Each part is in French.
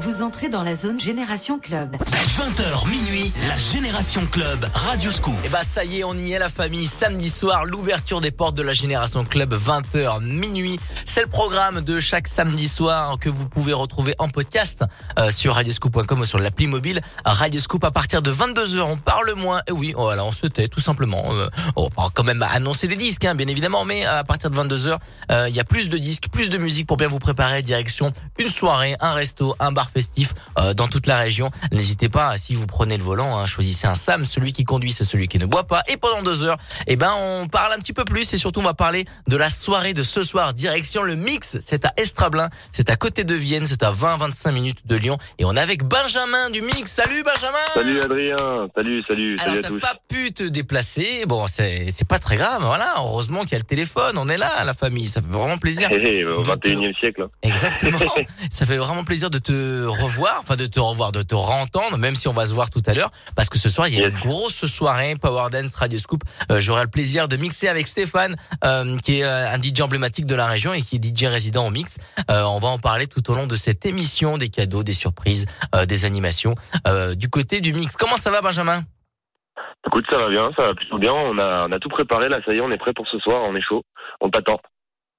vous entrez dans la zone Génération Club. 20h minuit, la Génération Club, Radio Scoop. Et bah ça y est, on y est la famille. Samedi soir, l'ouverture des portes de la Génération Club, 20h minuit. C'est le programme de chaque samedi soir que vous pouvez retrouver en podcast euh, sur radioscoop.com ou sur l'appli mobile Radioscoop à partir de 22h. On parle moins. Et oui, voilà, on se tait tout simplement. Euh, on va quand même annoncer des disques, hein, bien évidemment, mais à partir de 22h, euh, il y a plus de disques, plus de musique pour bien vous préparer. Direction une soirée, un resto, un bar festif euh, dans toute la région. N'hésitez pas, si vous prenez le volant, hein, choisissez un Sam. Celui qui conduit, c'est celui qui ne boit pas. Et pendant deux heures, eh ben, on parle un petit peu plus et surtout, on va parler de la soirée de ce soir. Direction le mix. C'est à Estrablin. C'est à côté de Vienne. C'est à 20-25 minutes de Lyon. Et on est avec Benjamin du mix. Salut Benjamin. Salut Adrien. Salut, salut. Alors, salut à t'as tous. pas pu te déplacer. Bon, c'est, pas très grave. Voilà. Heureusement qu'il y a le téléphone. On est là, la famille. Ça fait vraiment plaisir. Hé, hé, au de te- 21 e siècle. hein. Exactement. ça fait vraiment plaisir de te revoir, enfin de te revoir, de te rentendre, même si on va se voir tout à l'heure, parce que ce soir il y a une grosse soirée Power Dance Radio Scoop. Euh, J'aurai le plaisir de mixer avec Stéphane, euh, qui est euh, un DJ emblématique de la région et qui est DJ résident au mix. Euh, on va en parler tout au long de cette émission, des cadeaux, des surprises, des animations. Du côté du mix, comment ça va Benjamin? Écoute, ça va bien, ça va plutôt bien. On a, on a tout préparé, là, ça y est, on est prêt pour ce soir, on est chaud. On t'attend.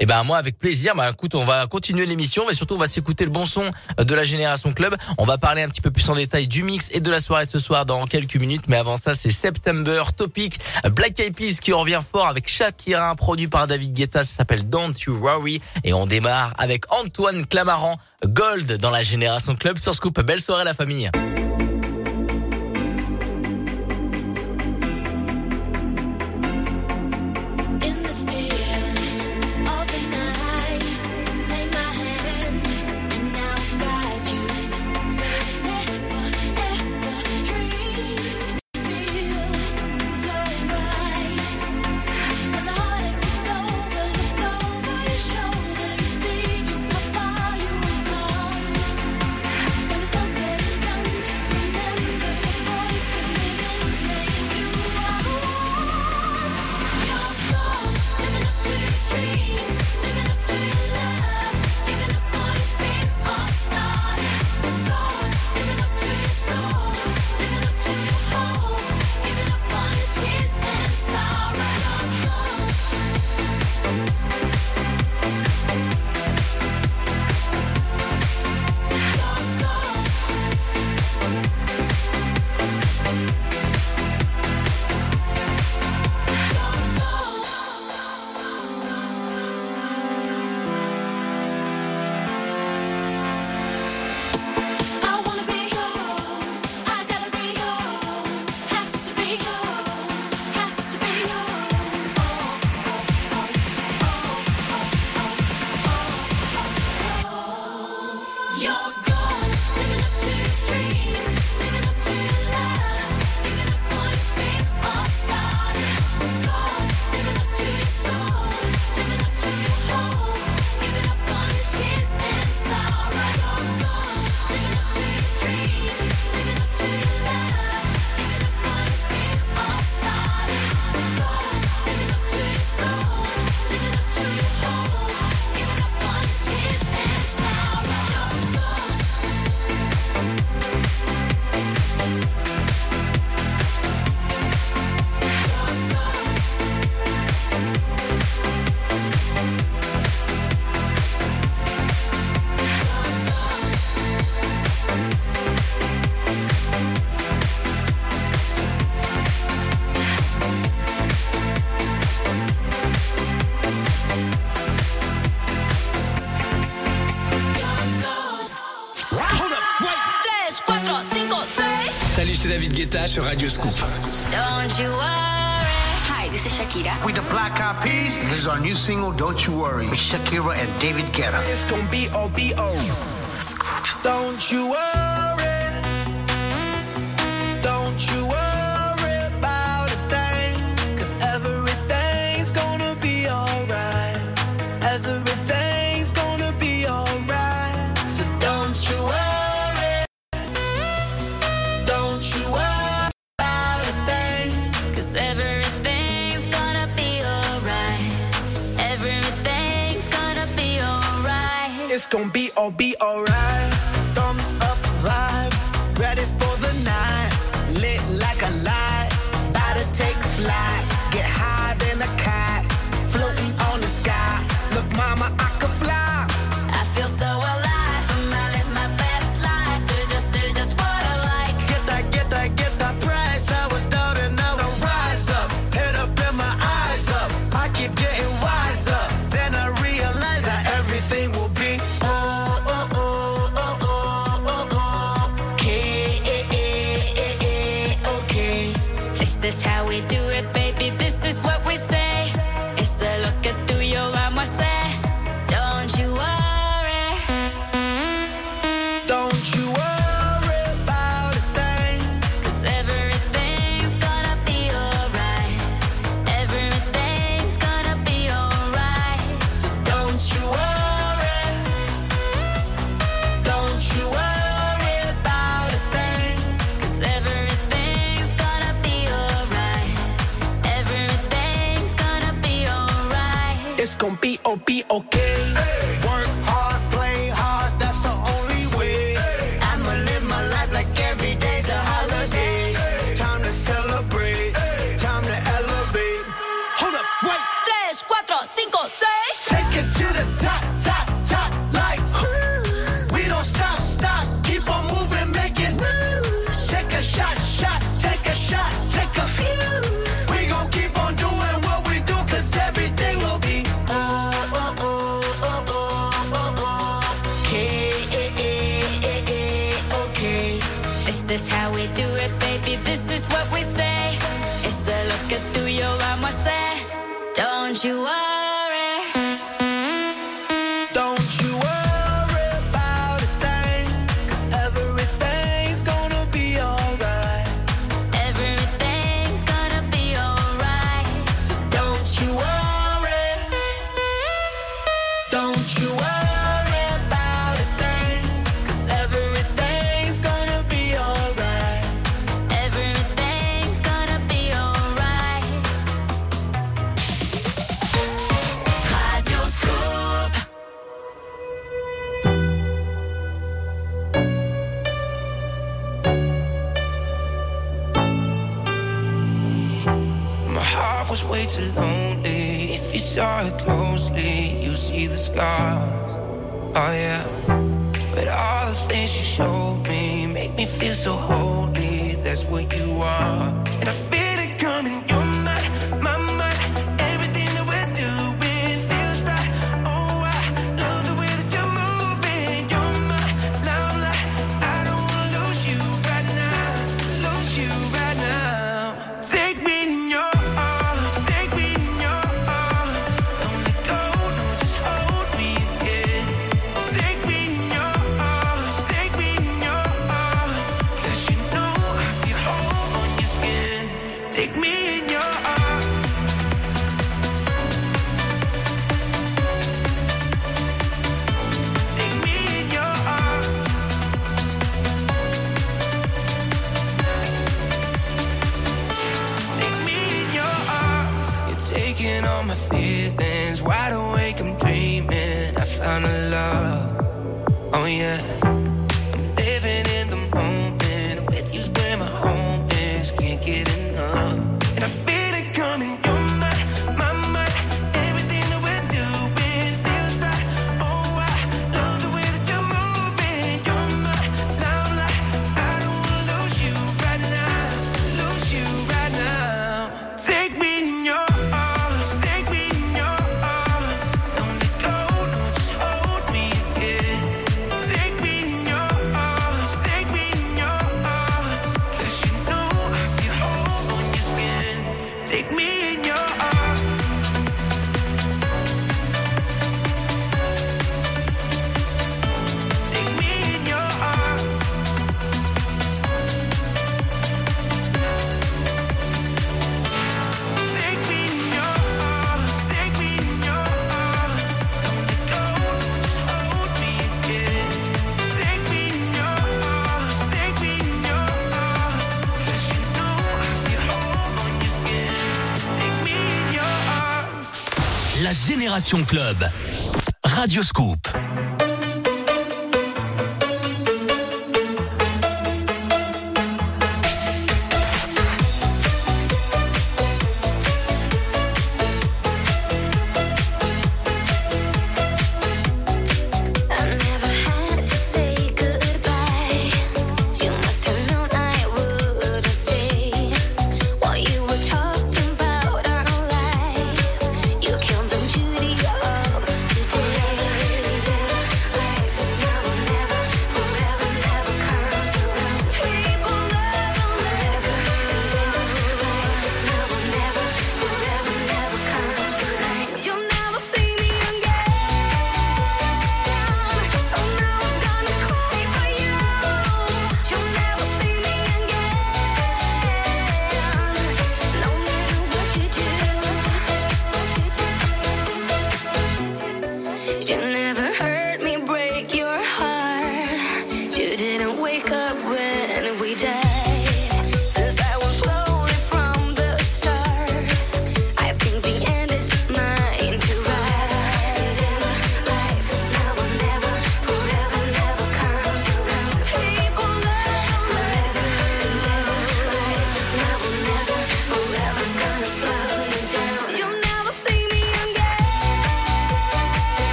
Eh ben moi avec plaisir. Bah écoute, on va continuer l'émission, mais surtout on va s'écouter le bon son de la génération club. On va parler un petit peu plus en détail du mix et de la soirée ce soir dans quelques minutes. Mais avant ça, c'est September Topic, Black Eyed Peas qui revient fort avec Shakira, produit par David Guetta. Ça s'appelle Don't You Worry et on démarre avec Antoine Clamaran, Gold dans la génération club sur Scoop. Belle soirée la famille. C'est Guetta sur Radio Scoop. Don't you worry. Hi, this is Shakira. With the Black Eyed Peas, this is our new single, Don't You Worry, with Shakira and David Guetta. It's gonna be O-B-O. Don't you worry. was way too lonely. If you saw it closely, you see the scars. Oh yeah. But all the things you showed me make me feel so holy. That's what you are, and I feel. yeah. Club. Radio Scoop.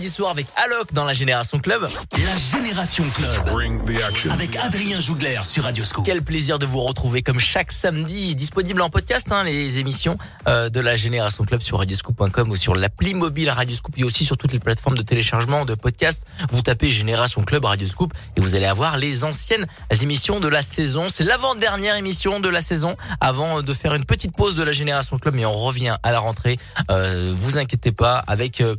Samedi soir avec Alok dans la Génération Club. La Génération Club. Avec Adrien Jougler sur Radio Scoop. Quel plaisir de vous retrouver comme chaque samedi, disponible en podcast, hein, les émissions euh, de la Génération Club sur radioscoop.com ou sur l'appli mobile Radio Scoop et aussi sur toutes les plateformes de téléchargement de podcasts. Vous tapez Génération Club Radio Scoop et vous allez avoir les anciennes émissions de la saison. C'est l'avant-dernière émission de la saison avant de faire une petite pause de la Génération Club mais on revient à la rentrée. Euh, vous inquiétez pas avec... euh,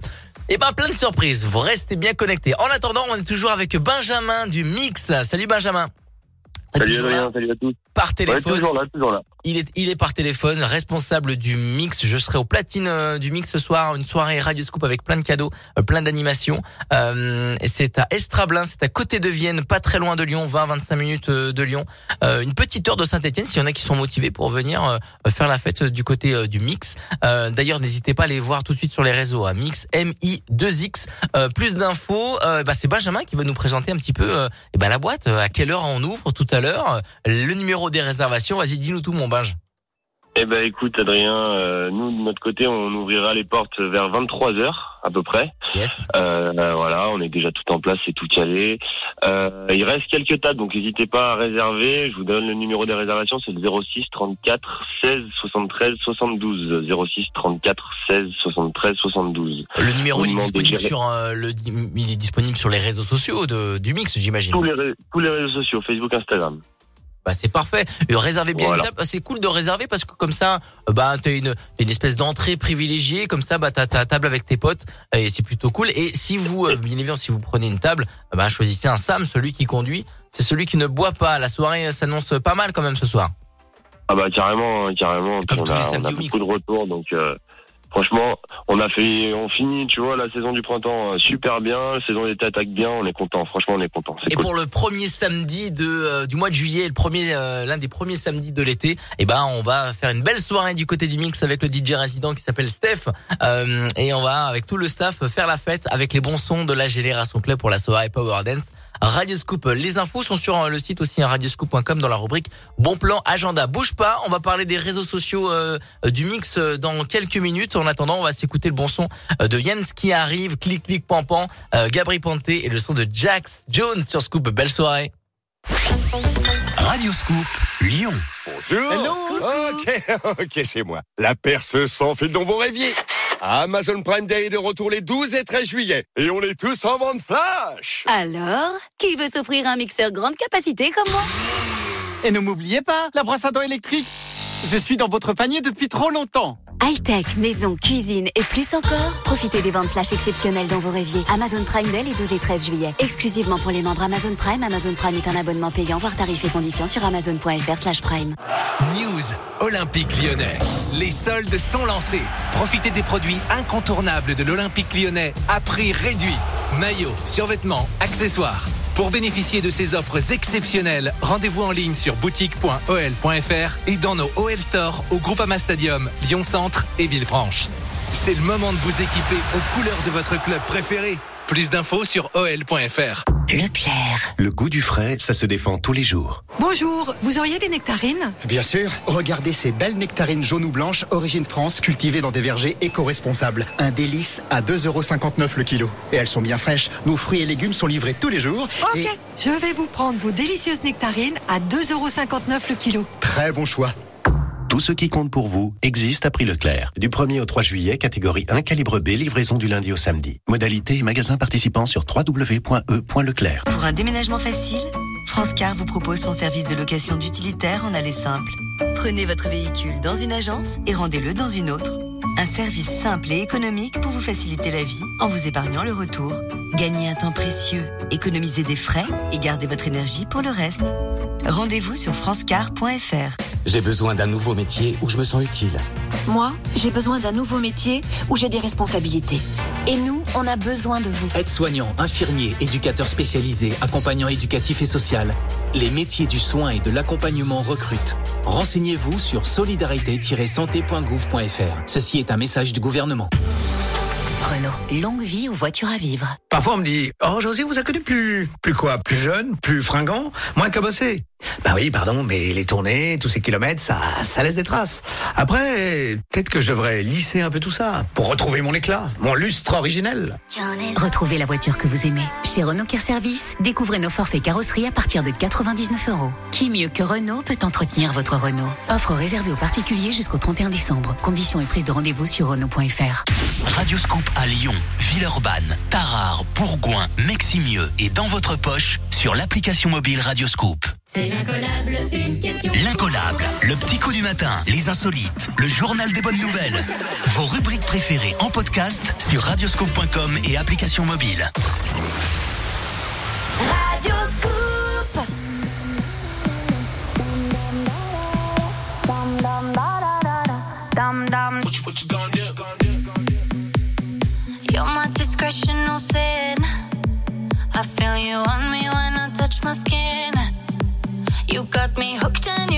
et ben plein de surprises, vous restez bien connectés. En attendant, on est toujours avec Benjamin du Mix. Salut Benjamin. Salut Adrien, salut à tous. par Ouais, téléphone. toujours là, toujours là. Il est, il est par téléphone, responsable du mix. Je serai au platine euh, du mix ce soir, une soirée Radio Scoop avec plein de cadeaux, euh, plein d'animations. Euh, c'est à Estrablin, c'est à côté de Vienne, pas très loin de Lyon, 20-25 minutes euh, de Lyon. Euh, une petite heure de Saint-Etienne, s'il y en a qui sont motivés pour venir euh, faire la fête du côté du mix. Euh, D'ailleurs, n'hésitez pas à les voir tout de suite sur les réseaux. à Mix M-I-2-X. Euh, plus d'infos, euh, bah, c'est Benjamin qui va nous présenter un petit peu ben, la boîte. À quelle heure on ouvre tout à l'heure Le numéro des réservations. Vas-y, dis-nous tout, mon Benj. Eh ben écoute Adrien, euh, nous de notre côté on ouvrira les portes vers 23 h à peu près. Yes. Euh, voilà, on est déjà tout en place, c'est tout calé. Euh, il reste quelques tables, donc n'hésitez pas à réserver. Je vous donne le numéro des réservations, c'est le 06 34 16 73 72. 06 34 16 73 72. Le numéro il est disponible gérer- sur euh, le il est disponible sur les réseaux sociaux de, du mix, j'imagine. Tous les, ré- tous les réseaux sociaux, Facebook, Instagram. Bah c'est parfait. Et réservez bien Voilà. une table. C'est cool de réserver parce que comme ça, euh, bah t'as une une espèce d'entrée privilégiée. Comme ça, bah t'as ta table avec tes potes et c'est plutôt cool. Et si vous, euh, bien évidemment, si vous prenez une table, euh, bah choisissez un Sam, celui qui conduit. C'est celui qui ne boit pas. La soirée euh, s'annonce pas mal quand même ce soir. Ah bah carrément, hein, carrément. Comme on tous les a, on a beaucoup de retours, donc euh, franchement, on a fait, on finit, tu vois, la saison du printemps euh, super bien, la saison d'été attaque bien, on est content. Franchement, on est content. Et cool. pour le premier samedi de euh, du mois de juillet, le premier euh, l'un des premiers samedis de l'été, eh ben on va faire une belle soirée du côté du mix avec le DJ résident qui s'appelle Steph Euh, et on va avec tout le staff faire la fête avec les bons sons de la génération club pour la soirée Power Dance Radioscoop. Les infos sont sur euh, le site aussi hein, radioscoop.com dans la rubrique Bon plan agenda. Bouge pas, on va parler des réseaux sociaux euh, du mix euh, dans quelques minutes. En attendant, on va s'écouter le bon son de Jens qui arrive, clic clic pan pan, euh, Gabri Panté et le son de Jax Jones sur Scoop. Belle soirée. Radio Scoop, Lyon. Bonjour. Ok, ok, c'est moi. La perce sans fil dans vos rêviers. Amazon Prime Day est de retour les 12 et 13 juillet. Et on est tous en vente flash. Alors, qui veut s'offrir un mixeur grande capacité comme moi? Et ne m'oubliez pas, la brosse à dents électrique. Je suis dans votre panier depuis trop longtemps. High-tech, maison, cuisine et plus encore. Profitez des ventes flash exceptionnelles dans vos rêviers. Amazon Prime Day les 12 et 13 juillet. Exclusivement pour les membres Amazon Prime. Amazon Prime est un abonnement payant, voire tarifs et conditions sur amazon.fr slash prime. News Olympique lyonnais. Les soldes sont lancés. Profitez des produits incontournables de l'Olympique lyonnais à prix réduit. Maillots, survêtements, accessoires. Pour bénéficier de ces offres exceptionnelles, rendez-vous en ligne sur boutique.ol.fr et dans nos OL Store au Groupama Stadium, Lyon Centre et Villefranche. C'est le moment de vous équiper aux couleurs de votre club préféré. Plus d'infos sur ol.fr. Leclerc. Le goût du frais, ça se défend tous les jours. Bonjour, vous auriez des nectarines? Bien sûr, regardez ces belles nectarines jaunes ou blanches, origine France, cultivées dans des vergers éco-responsables. Un délice à 2,59€ le kilo. Et elles sont bien fraîches. Nos fruits et légumes sont livrés tous les jours. Ok, Et je vais vous prendre vos délicieuses nectarines à 2,59€ le kilo. très bon choix. Tout ce qui compte pour vous existe à prix Leclerc. Du 1er au 3 juillet, catégorie 1, calibre B, livraison du lundi au samedi. Modalité et magasin participant sur www.e.leclerc. Pour un déménagement facile, France Car vous propose son service de location d'utilitaire en allée simple. Prenez votre véhicule dans une agence et rendez-le dans une autre. Un service simple et économique pour vous faciliter la vie en vous épargnant le retour. Gagnez un temps précieux, économisez des frais et gardez votre énergie pour le reste. Rendez-vous sur francecar.fr. J'ai besoin d'un nouveau métier où je me sens utile. Moi, j'ai besoin d'un nouveau métier où j'ai des responsabilités. Et nous, on a besoin de vous. Aide-soignant, infirmier, éducateur spécialisé, accompagnant éducatif et social. Les métiers du soin et de l'accompagnement recrutent. Renseignez-vous sur solidarité-santé.gouv.fr. Ceci est un message du gouvernement. Renault, longue vie aux voitures à vivre. Parfois on me dit Oh José vous a connu plus plus quoi? Plus jeune, plus fringant, moins cabossé. Bah oui, pardon, mais les tournées, tous ces kilomètres, ça ça laisse des traces. Après, peut-être que je devrais lisser un peu tout ça pour retrouver mon éclat, mon lustre originel. Retrouvez la voiture que vous aimez. Chez Renault Care Service, découvrez nos forfaits carrosserie à partir de 99 euros. Qui mieux que Renault peut entretenir votre Renault? Offre réservée aux particuliers jusqu'au 31 décembre. Conditions et prise de rendez-vous sur Renault.fr. Radio Scoop à Lyon, Villeurbanne, Tarare, Bourgoin, Meximieux et dans votre poche sur l'application mobile Radio Scoop. C'est l'incollable, une question. L'incollable, le petit coup du matin, les insolites, le journal des bonnes nouvelles. Vos rubriques préférées en podcast sur radioscope.com et application mobile. My sin. I feel you on me when I touch my skin. You got me hooked and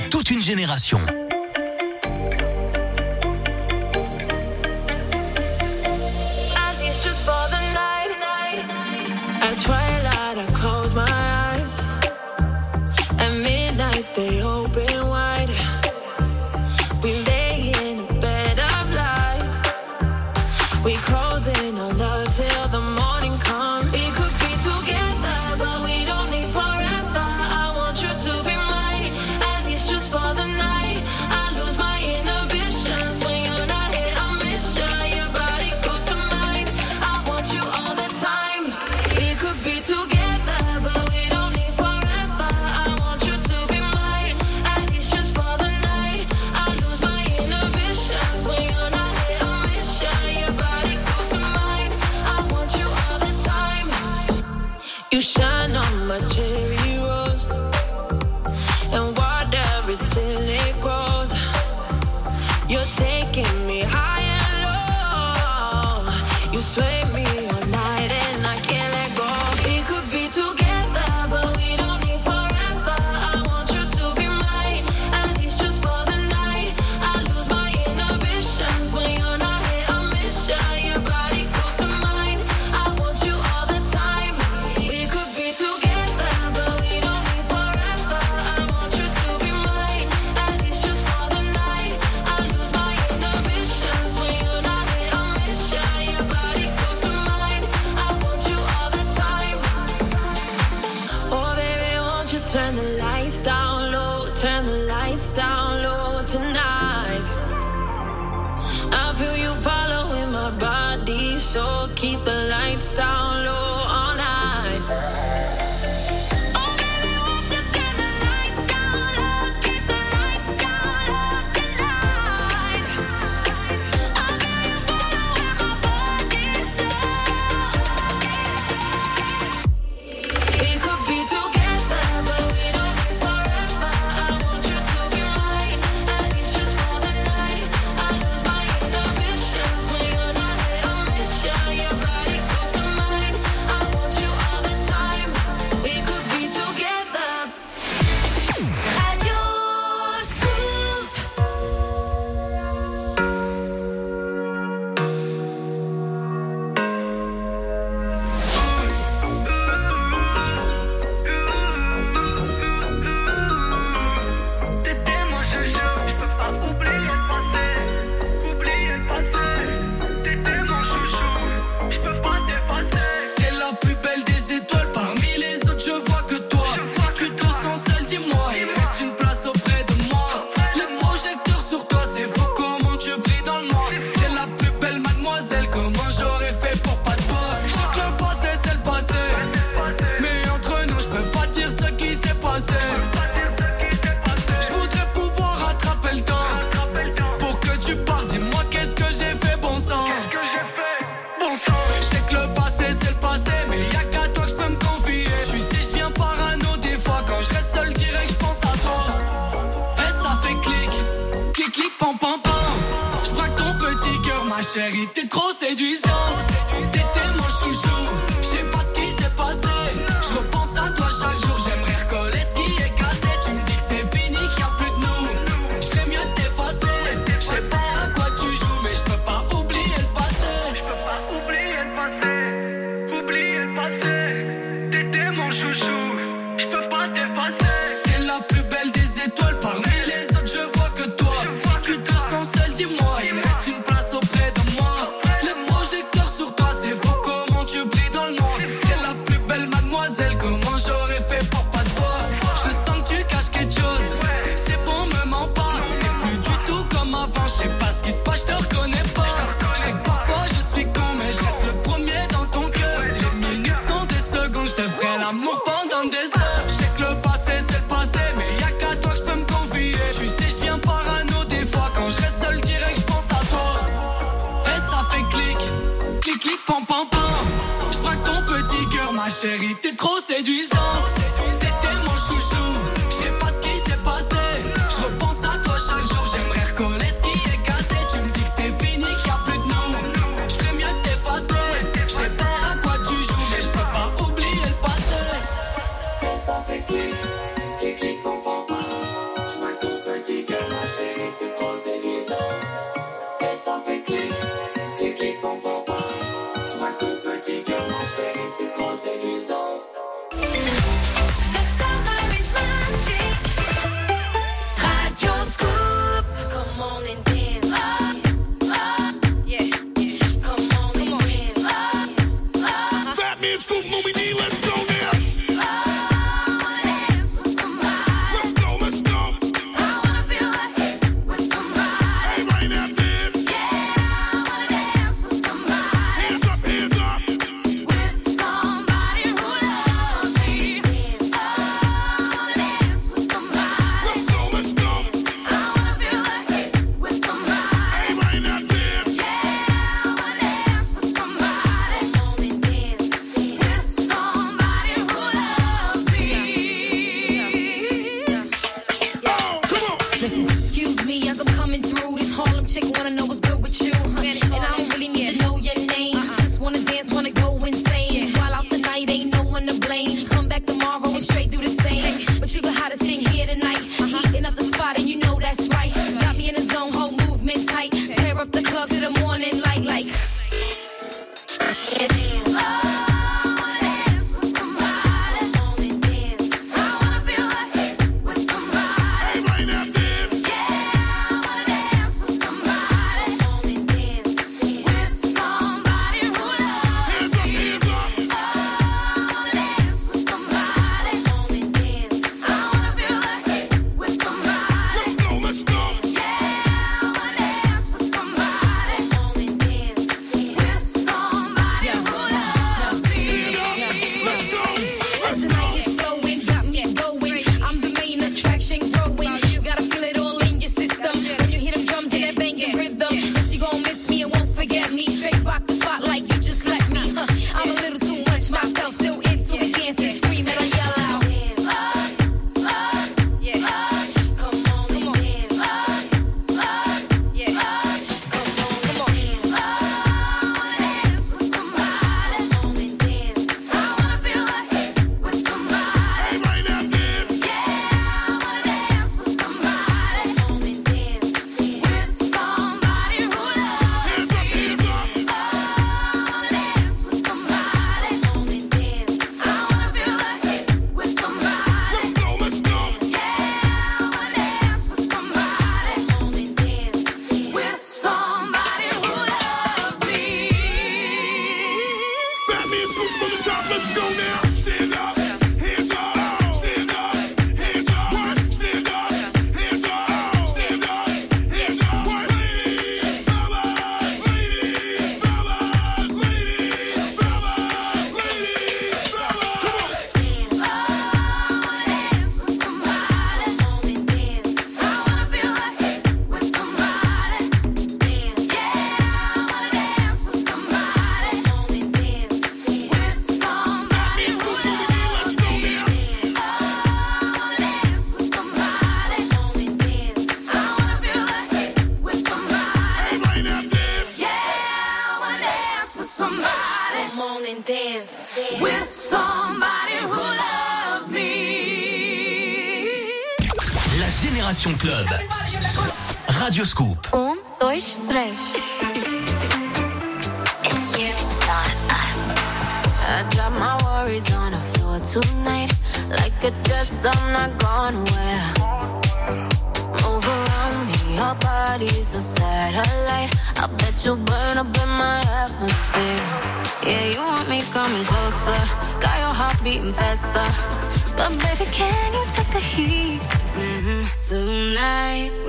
toute une génération. Club. Radio Scoop. Um, dois, três. you us. I drop my worries on the floor tonight. Like a dress I'm not gonna wear. Move around me, your body's a satellite. I bet you burn up in my atmosphere. Yeah, you want me coming closer. Got your heart beating faster. But baby, can you take the heat?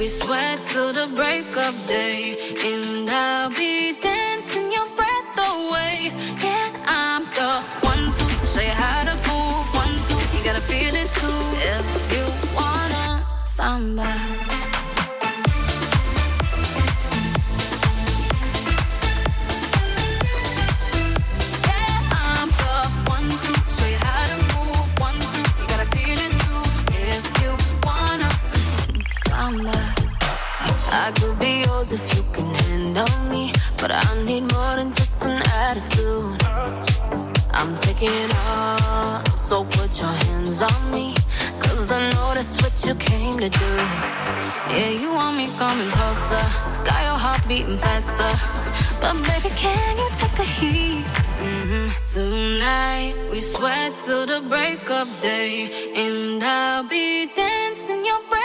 We sweat till the break of day. I could be yours if you can handle me. But I need more than just an attitude. I'm taking it all, so put your hands on me. Cause I know that's what you came to do. Yeah, you want me coming closer. Got your heart beating faster. But baby, can you take the heat? Mm-hmm. Tonight we sweat till the break of day, and I'll be dancing your breath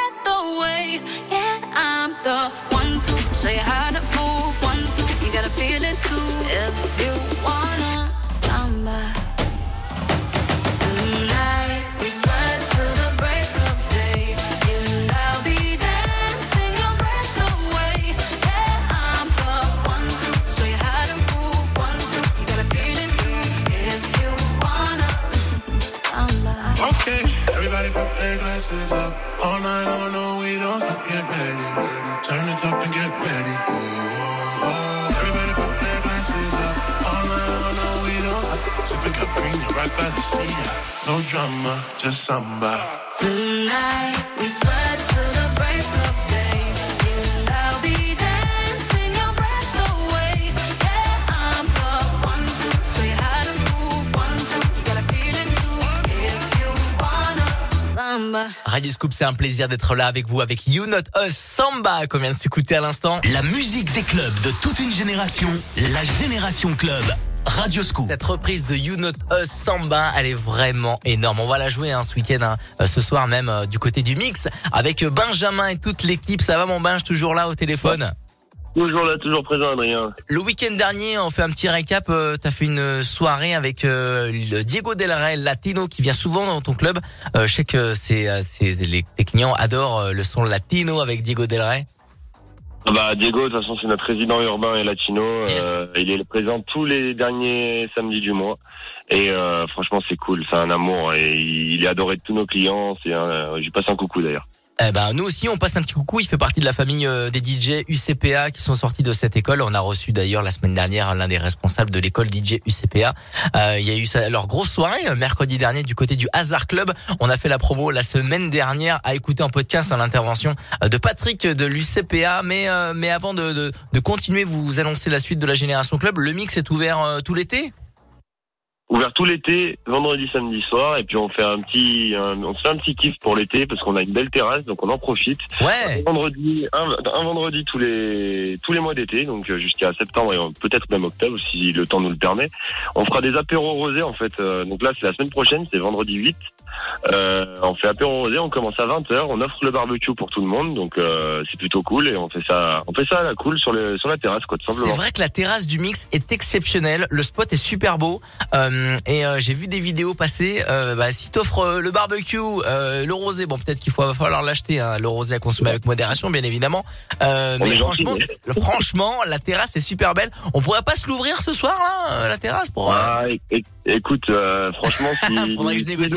yeah, I'm the one to show you how to move. One, two, you gotta feel it too. If you wanna samba. Tonight, we sweat till glasses up. All night long, no, we don't stop. Get ready. Turn it up and get ready. Ooh, oh, oh. Everybody put their glasses up. All night long, no, we don't stop. Sipping Capri, right by the sea. No drama, just samba. Tonight, we sweat samba. Radio Scoop, c'est un plaisir d'être là avec vous avec You Not Us Samba qu'on vient de s'écouter à l'instant. La musique des clubs de toute une génération, la Génération Club. Radio Scoop. Cette reprise de You Not Us Samba, elle est vraiment énorme. On va la jouer hein, ce week-end, hein, euh, ce soir même euh, du côté du mix avec euh, Benjamin et toute l'équipe. Ça va mon Benj, toujours là au téléphone? Toujours là, toujours présent, Adrien. Le week-end dernier, on fait un petit récap. Euh, T'as fait une soirée avec euh, le Diego Del Rey, latino, qui vient souvent dans ton club. Euh, je sais que c'est, euh, c'est les, tes clients adorent le son latino avec Diego Del Rey. Ah Bah, Diego, de toute façon, c'est notre résident urbain et latino. Il est présent tous les derniers samedis du mois. Et franchement, c'est cool. C'est un amour. Et il est adoré de tous nos clients. C'est lui passe un coucou d'ailleurs. Eh ben nous aussi on passe un petit coucou. Il fait partie de la famille euh, des DJ UCPA qui sont sortis de cette école. On a reçu d'ailleurs la semaine dernière l'un des responsables de l'école DJ UCPA. Euh, il y a eu leur grosse soirée euh, mercredi dernier du côté du Hazard Club. On a fait la promo la semaine dernière à écouter en podcast à l'intervention euh, de Patrick de l'UCPA. Mais euh, mais avant de, de de continuer, vous annoncez la suite de la Génération Club. Le mix est ouvert tout l'été? Ouvert tout l'été, vendredi, samedi soir, et puis on fait un petit, un- on se fait un petit kiff pour l'été parce qu'on a une belle terrasse, donc on en profite. Ouais. Un vendredi, un, un vendredi tous les tous les mois d'été, donc euh, jusqu'à septembre et peut-être même octobre si le temps nous le permet. On fera des apéros rosés en fait. euh, donc là c'est la semaine prochaine, c'est vendredi 8. Euh, on fait apéro rosé, on commence à 20h, on offre le barbecue pour tout le monde, donc euh, c'est plutôt cool et on fait ça, on fait ça à la cool sur le sur la terrasse quoi, tout C'est simplement. vrai que la terrasse du mix est exceptionnelle. Le spot est super beau. Euh, et euh, j'ai vu des vidéos passer. Euh, bah, si t'offres euh, le barbecue, euh, le rosé, bon peut-être qu'il va falloir l'acheter. hein, le rosé à consommer avec modération, bien évidemment. Euh, mais franchement, c'est- franchement, la terrasse est super belle. On pourrait pas se l'ouvrir ce soir là, la terrasse pour. euh, Ah, écoute, euh, franchement, si, Faudrait que je négocie.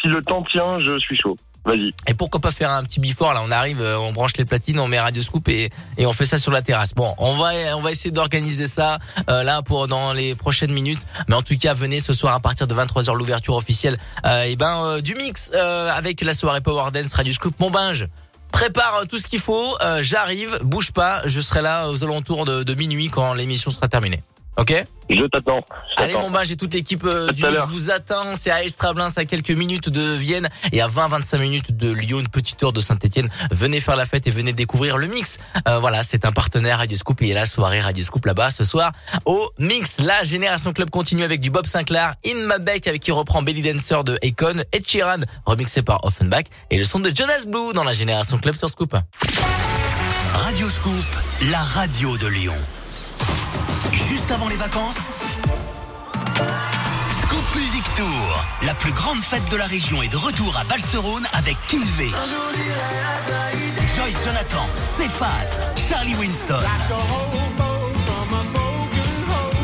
Si le temps tient, je suis chaud. Vas-y. Et pourquoi pas faire un petit before là On arrive, euh, on branche les platines, on met Radio Scoop et, on fait ça sur la terrasse. Bon, on va on va essayer d'organiser ça euh, là pour dans les prochaines minutes. Mais en tout cas, venez ce soir à partir de 23h l'ouverture officielle. Euh, et ben du mix avec la soirée Power Dance Radio Scoop. Mon binge. Prépare tout ce qu'il faut, j'arrive, bouge pas, je serai là aux alentours de minuit quand l'émission sera terminée. Ok Je t'attends. Allez mon binge et toute l'équipe euh, du Mix vous attend. C'est à Estrablin, c'est à quelques minutes de Vienne et à 20-25 minutes de Lyon, une petite heure de Saint-Etienne. Venez faire la fête et venez découvrir le Mix. Euh, voilà, c'est un partenaire Radio Scoop et il y a la soirée Radio Scoop là-bas ce soir au Mix. La Génération Club continue avec du Bob Sinclair, In My Beck avec qui reprend Belly Dancer de Akon, et Sheeran remixé par Offenbach et le son de Jonas Blue dans la Génération Club sur Scoop. Radio Scoop, la radio de Lyon. Juste avant les vacances, Scoop Music Tour, la plus grande fête de la région est de retour à Balserone avec Kinvey, Joyce Jonathan, Cephas, Charlie Winston,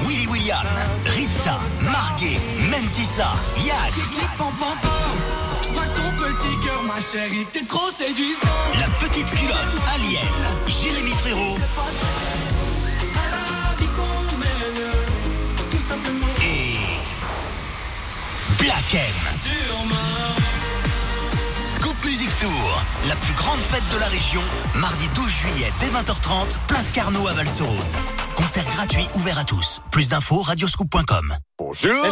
Willy William, Ritza, Marguet, Mentissa, Yax. La petite culotte, Aliel, Jérémy Frérot Black M. Scoop Music Tour, la plus grande fête de la région, mardi 12 juillet dès 20h30, place Carnot à Valserone. Concert gratuit ouvert à tous. Plus d'infos, radioscoop.com. Bonjour.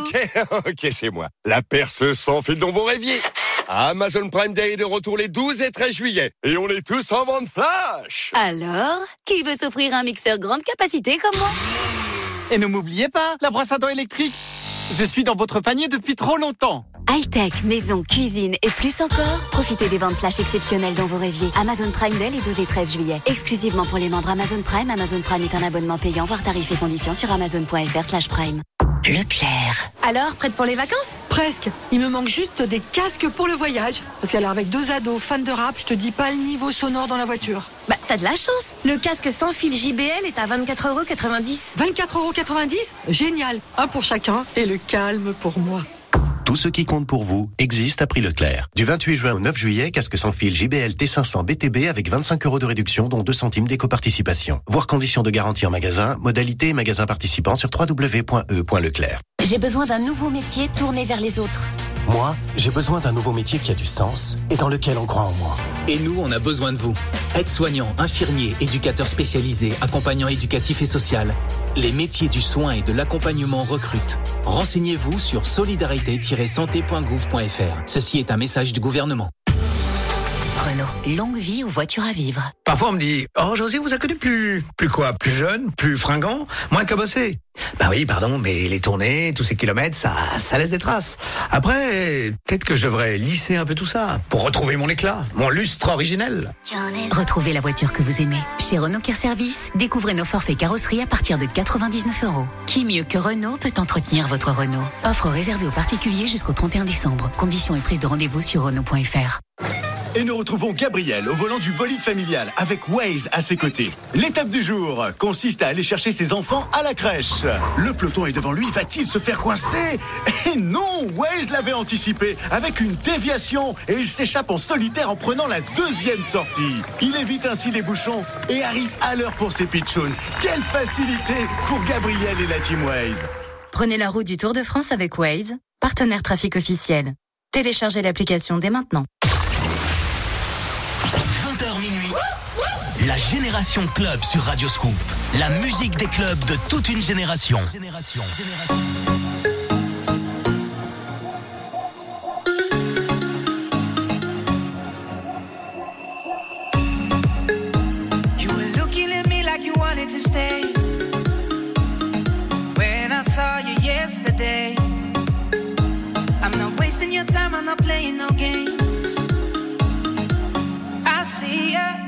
Ok, ok, c'est moi. La perce sans fil dont vous rêviez. Amazon Prime Day est de retour les 12 et 13 juillet. Et on est tous en vente flash. Alors, qui veut s'offrir un mixeur grande capacité comme moi? Et ne m'oubliez pas, la brosse à dents électrique. Je suis dans votre panier depuis trop longtemps. High-tech, maison, cuisine et plus encore, profitez des ventes flash exceptionnelles dont vous rêviez. Amazon Prime Day les 12 et 13 juillet. Exclusivement pour les membres Amazon Prime, Amazon Prime est un abonnement payant, voire tarifs et conditions sur amazon.fr slash prime. Leclerc. Alors, prête pour les vacances? Presque. Il me manque juste des casques pour le voyage. Parce qu'alors avec deux ados fans de rap, je te dis pas le niveau sonore dans la voiture. Bah, t'as de la chance. Le casque sans fil JBL est à 24,90€. 24,90€ Génial. Un pour chacun et le calme pour moi. Tout ce qui compte pour vous existe à prix Leclerc. Du 28 juin au 9 juillet, casque sans fil JBL T500 BTB avec 25 euros de réduction, dont 2 centimes d'éco-participation. Voir conditions de garantie en magasin, modalité et magasin participant sur www.e.leclerc. J'ai besoin d'un nouveau métier tourné vers les autres. Moi, j'ai besoin d'un nouveau métier qui a du sens et dans lequel on croit en moi. Et nous, on a besoin de vous. Aides-soignants, infirmiers, éducateurs spécialisés, accompagnants éducatifs et social. Les métiers du soin et de l'accompagnement recrutent. Renseignez-vous sur solidarité-santé.gouv.fr. Ceci est un message du gouvernement. Renault, longue vie aux voitures à vivre. Parfois on me dit Oh José vous a connu plus plus quoi? Plus jeune, plus fringant, moins cabossé. Bah oui, pardon, mais les tournées, tous ces kilomètres, ça ça laisse des traces. Après, peut-être que je devrais lisser un peu tout ça pour retrouver mon éclat, mon lustre originel. Retrouvez la voiture que vous aimez. Chez Renault Care Service, découvrez nos forfaits carrosserie à partir de 99 euros. Qui mieux que Renault peut entretenir votre Renault? Offre réservée aux particuliers jusqu'au 31 décembre. Conditions et prise de rendez-vous sur Renault.fr. Et nous retrouvons Gabriel au volant du bolide familial avec Waze à ses côtés. L'étape du jour consiste à aller chercher ses enfants à la crèche. Le peloton est devant lui, va-t-il se faire coincer? Et non, Waze l'avait anticipé avec une déviation et il s'échappe en solitaire en prenant la deuxième sortie. Il évite ainsi les bouchons et arrive à l'heure pour ses pitchouns. Quelle facilité pour Gabriel et la Team Waze. Prenez la route du Tour de France avec Waze, partenaire trafic officiel. Téléchargez l'application dès maintenant. La Génération Club sur Radio Scoop. La musique des clubs de toute une génération. I'm not wasting your time, I'm not playing no games. I see ya.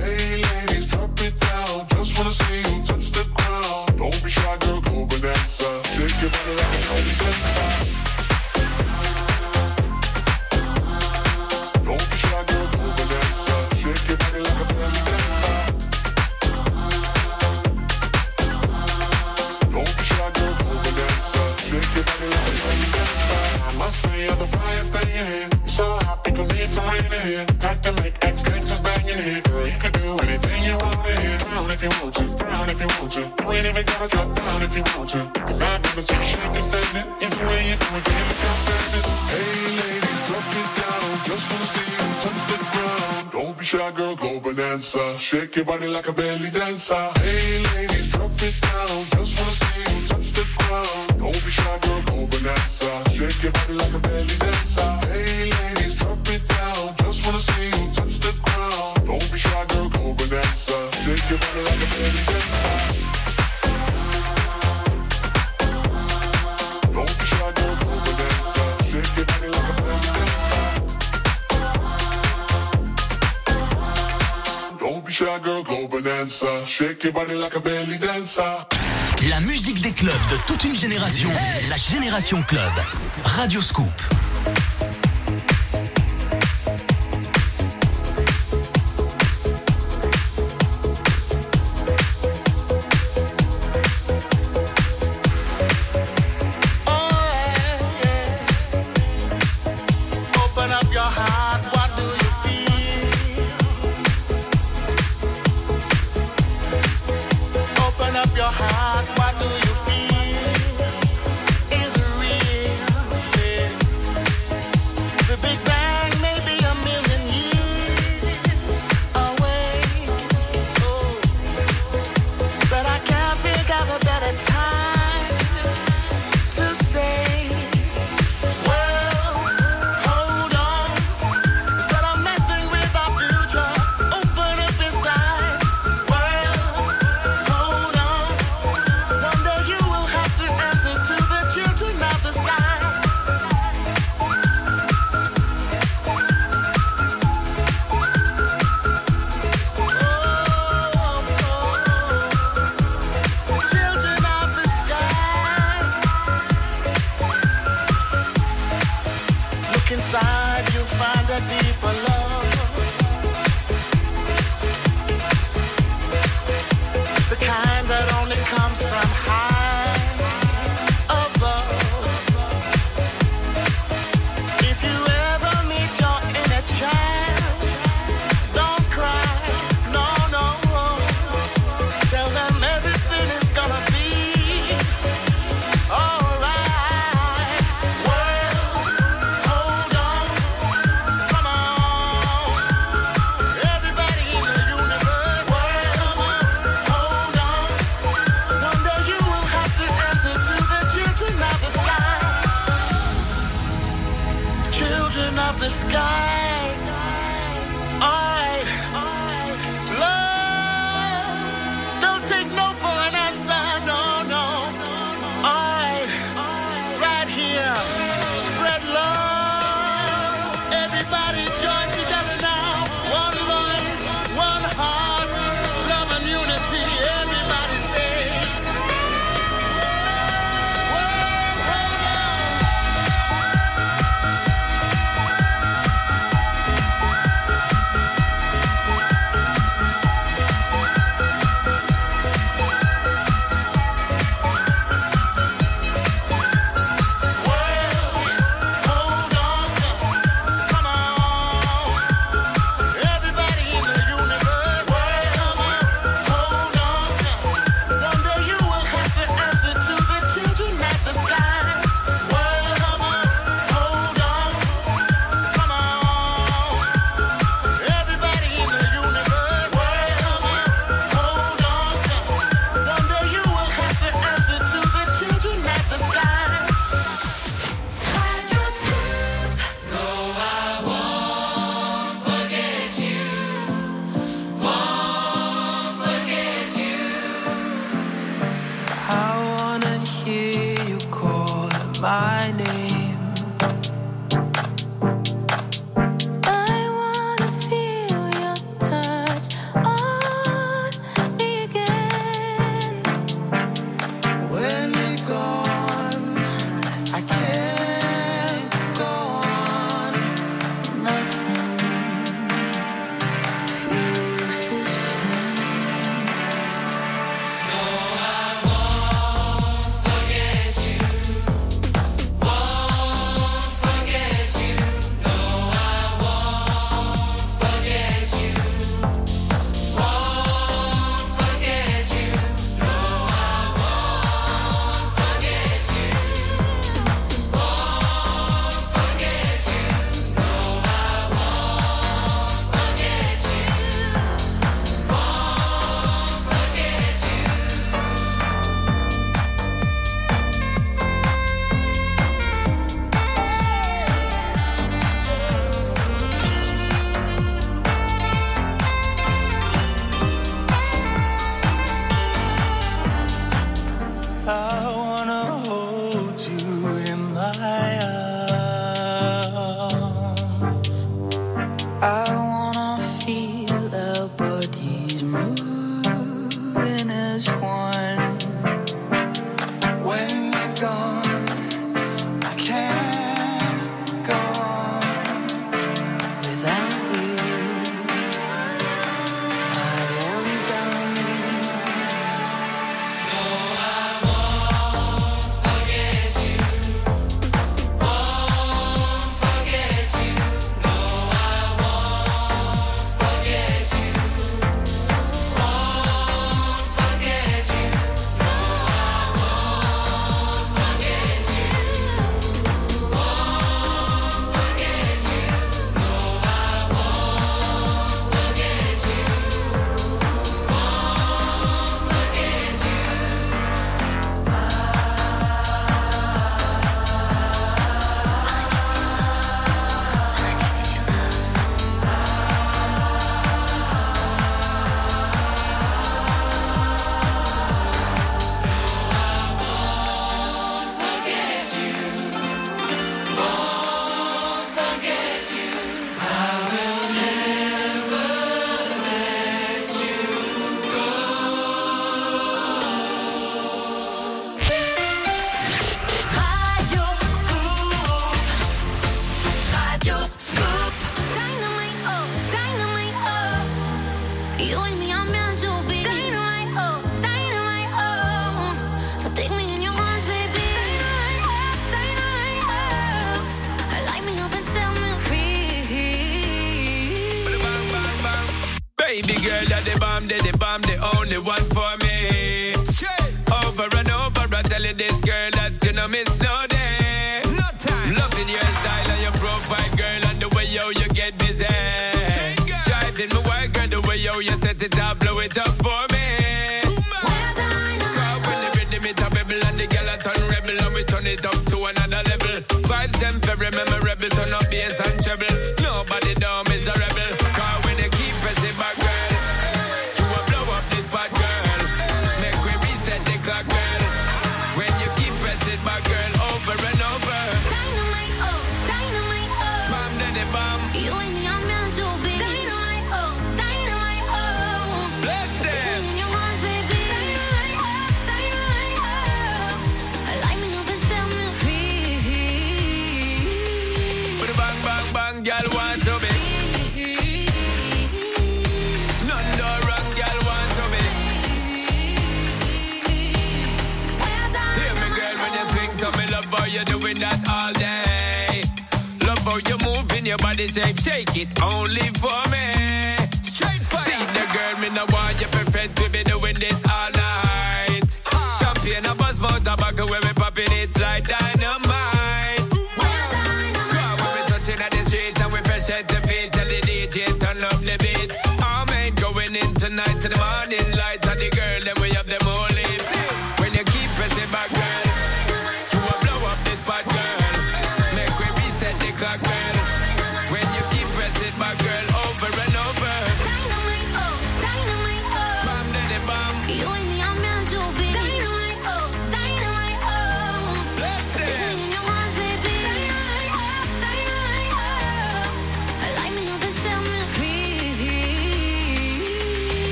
you gotta drop down if you want to. Cause I never see shit that's standing. Either way you do it, give me that standing. Hey ladies, drop it down. Just wanna see you touch the ground. Don't be shy, girl, go bonanza. Shake your body like a belly dancer. Hey ladies, drop it down. Just wanna see you touch the ground. Don't be shy, girl, go bonanza. Shake your body like a belly dancer. La musique des clubs de toute une génération. La Génération Club. Radio Scoop. the sky. Oh.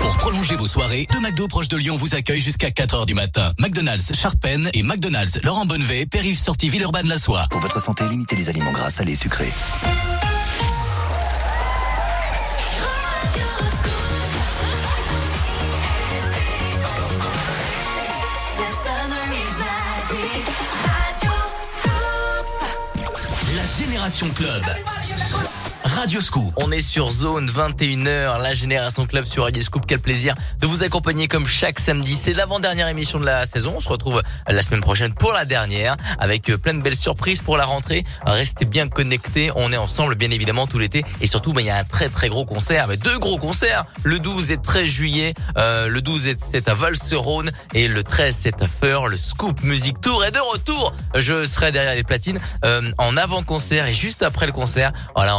Pour prolonger vos soirées, deux McDo proches de Lyon vous accueillent jusqu'à 4h du matin. McDonald's Charpennes et McDonald's Laurent Bonnevet, Périph' sortie Villeurbanne-la-Soie. Pour votre santé, limitez les aliments gras, salés et sucrés. La Génération Club. Radio Scoop. On est sur Zone 21h, la Génération Club sur Radio Scoop. Quel plaisir de vous accompagner comme chaque samedi. C'est l'avant-dernière émission de la saison. On se retrouve la semaine prochaine pour la dernière avec euh, plein de belles surprises pour la rentrée. Restez bien connectés. On est ensemble, bien évidemment, tout l'été. Et surtout, ben, il y a un très, très gros concert. Mais deux gros concerts. Le 12 et 13 juillet. Euh, le 12 c'est à Val-sur-Rhône. Et le 13, c'est à Feur. Le Scoop Music Tour est de retour. Je serai derrière les platines euh, en avant-concert et juste après le concert. Voilà,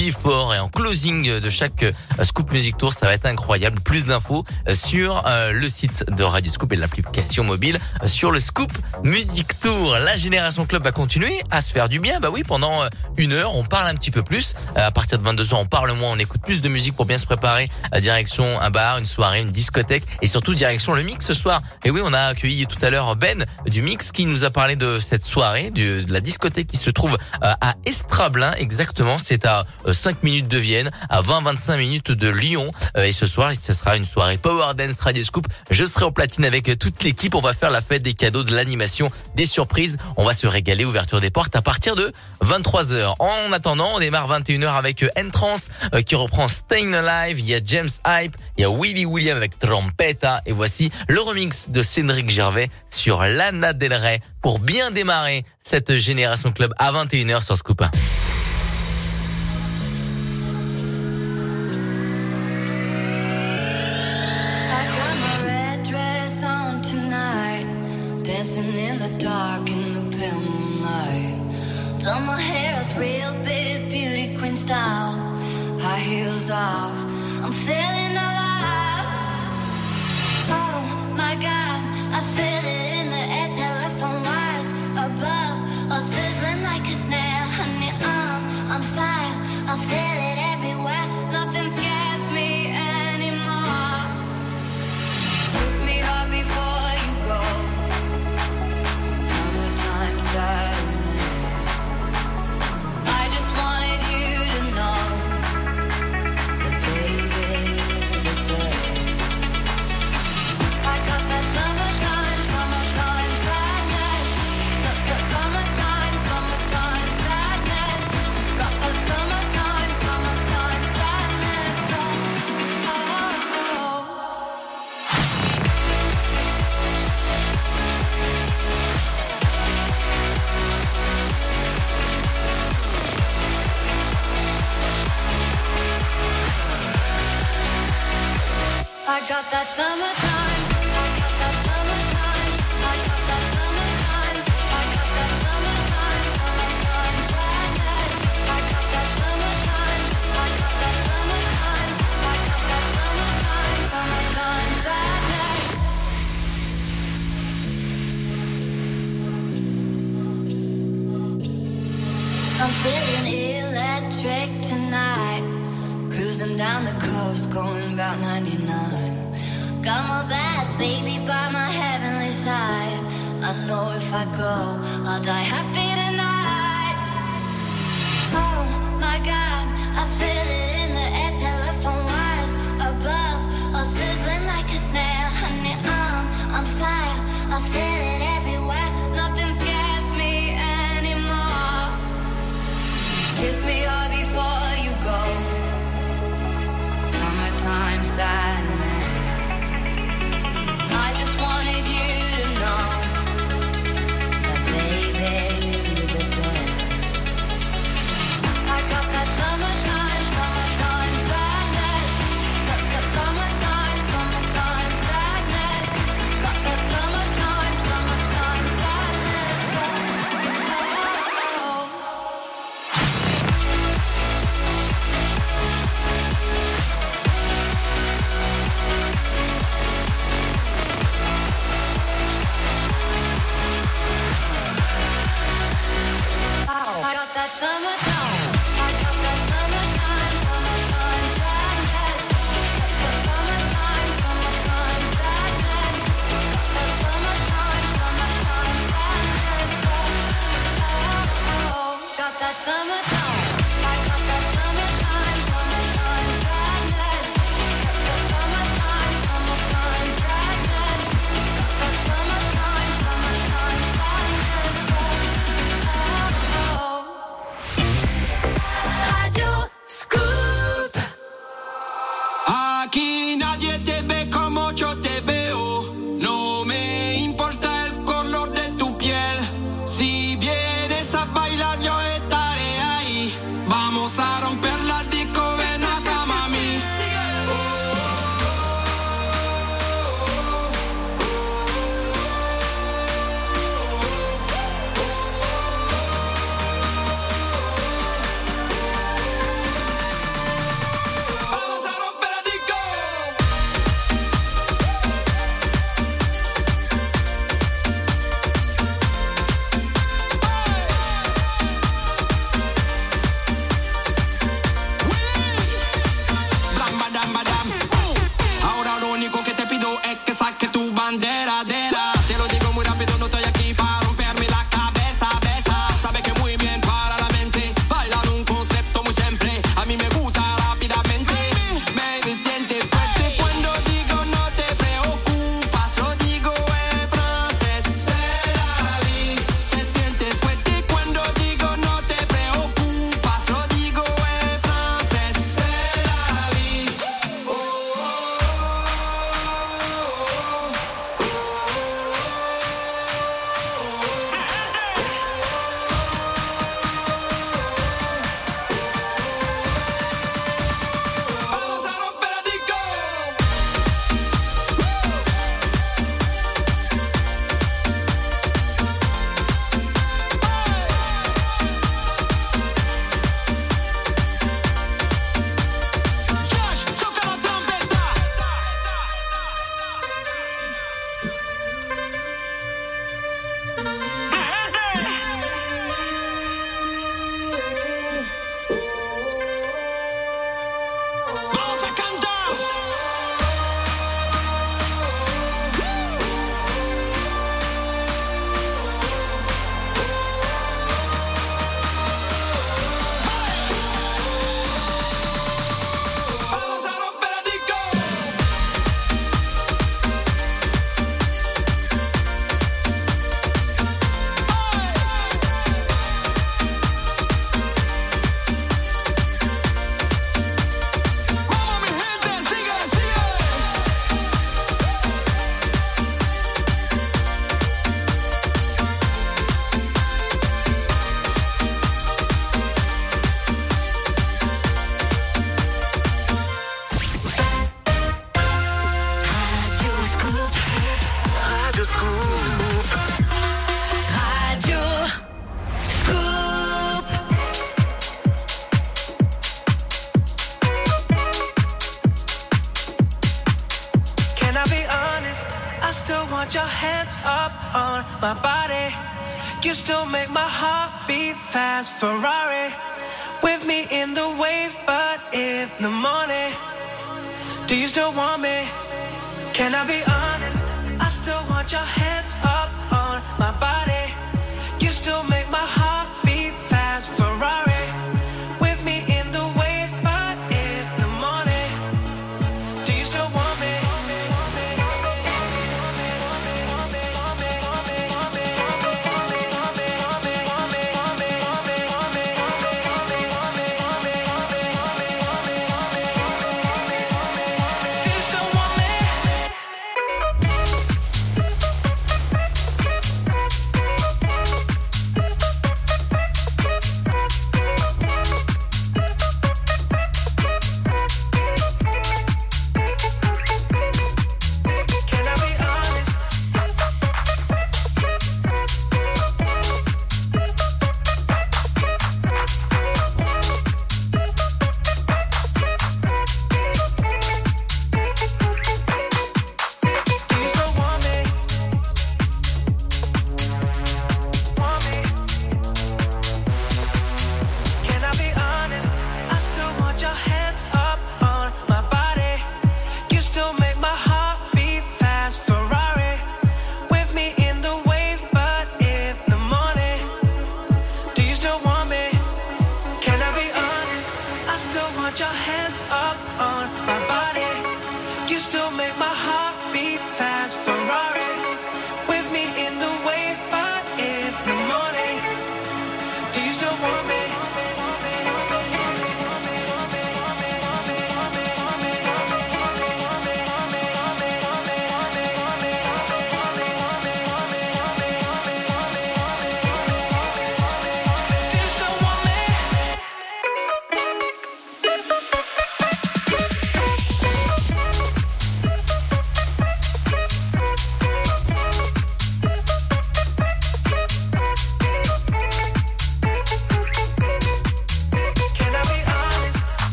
Before et en closing de chaque euh, Scoop Music Tour. Ça va être incroyable. Plus d'infos euh, sur euh, le site de Radio Scoop et l'application mobile sur le Scoop Music Tour. La Génération Club va continuer à se faire du bien. Bah oui, pendant une heure, on parle un petit peu plus. À partir de 22h, on parle moins, on écoute plus de musique pour bien se préparer. Direction un bar, une soirée, une discothèque et surtout direction le mix ce soir. Et oui, on a accueilli tout à l'heure Ben du mix qui nous a parlé de cette soirée, de la discothèque qui se trouve à Estrablin. Exactement, c'est à euh, 5 minutes de Vienne, à 20-25 minutes de Lyon. Euh, et ce soir, ce sera une soirée Power Dance Radio Scoop. Je serai en platine avec euh, toute l'équipe. On va faire la fête des cadeaux, de l'animation, des surprises. On va se régaler. Ouverture des portes à partir de 23h. En attendant, on démarre 21h avec Entrance qui reprend Staying Alive. Il y a James Hype, il y a Willy William avec Trompeta. Et voici le remix de Cédric Gervais sur Lana Del Rey pour bien démarrer cette génération club à 21h sur Scoop. I got that summertime.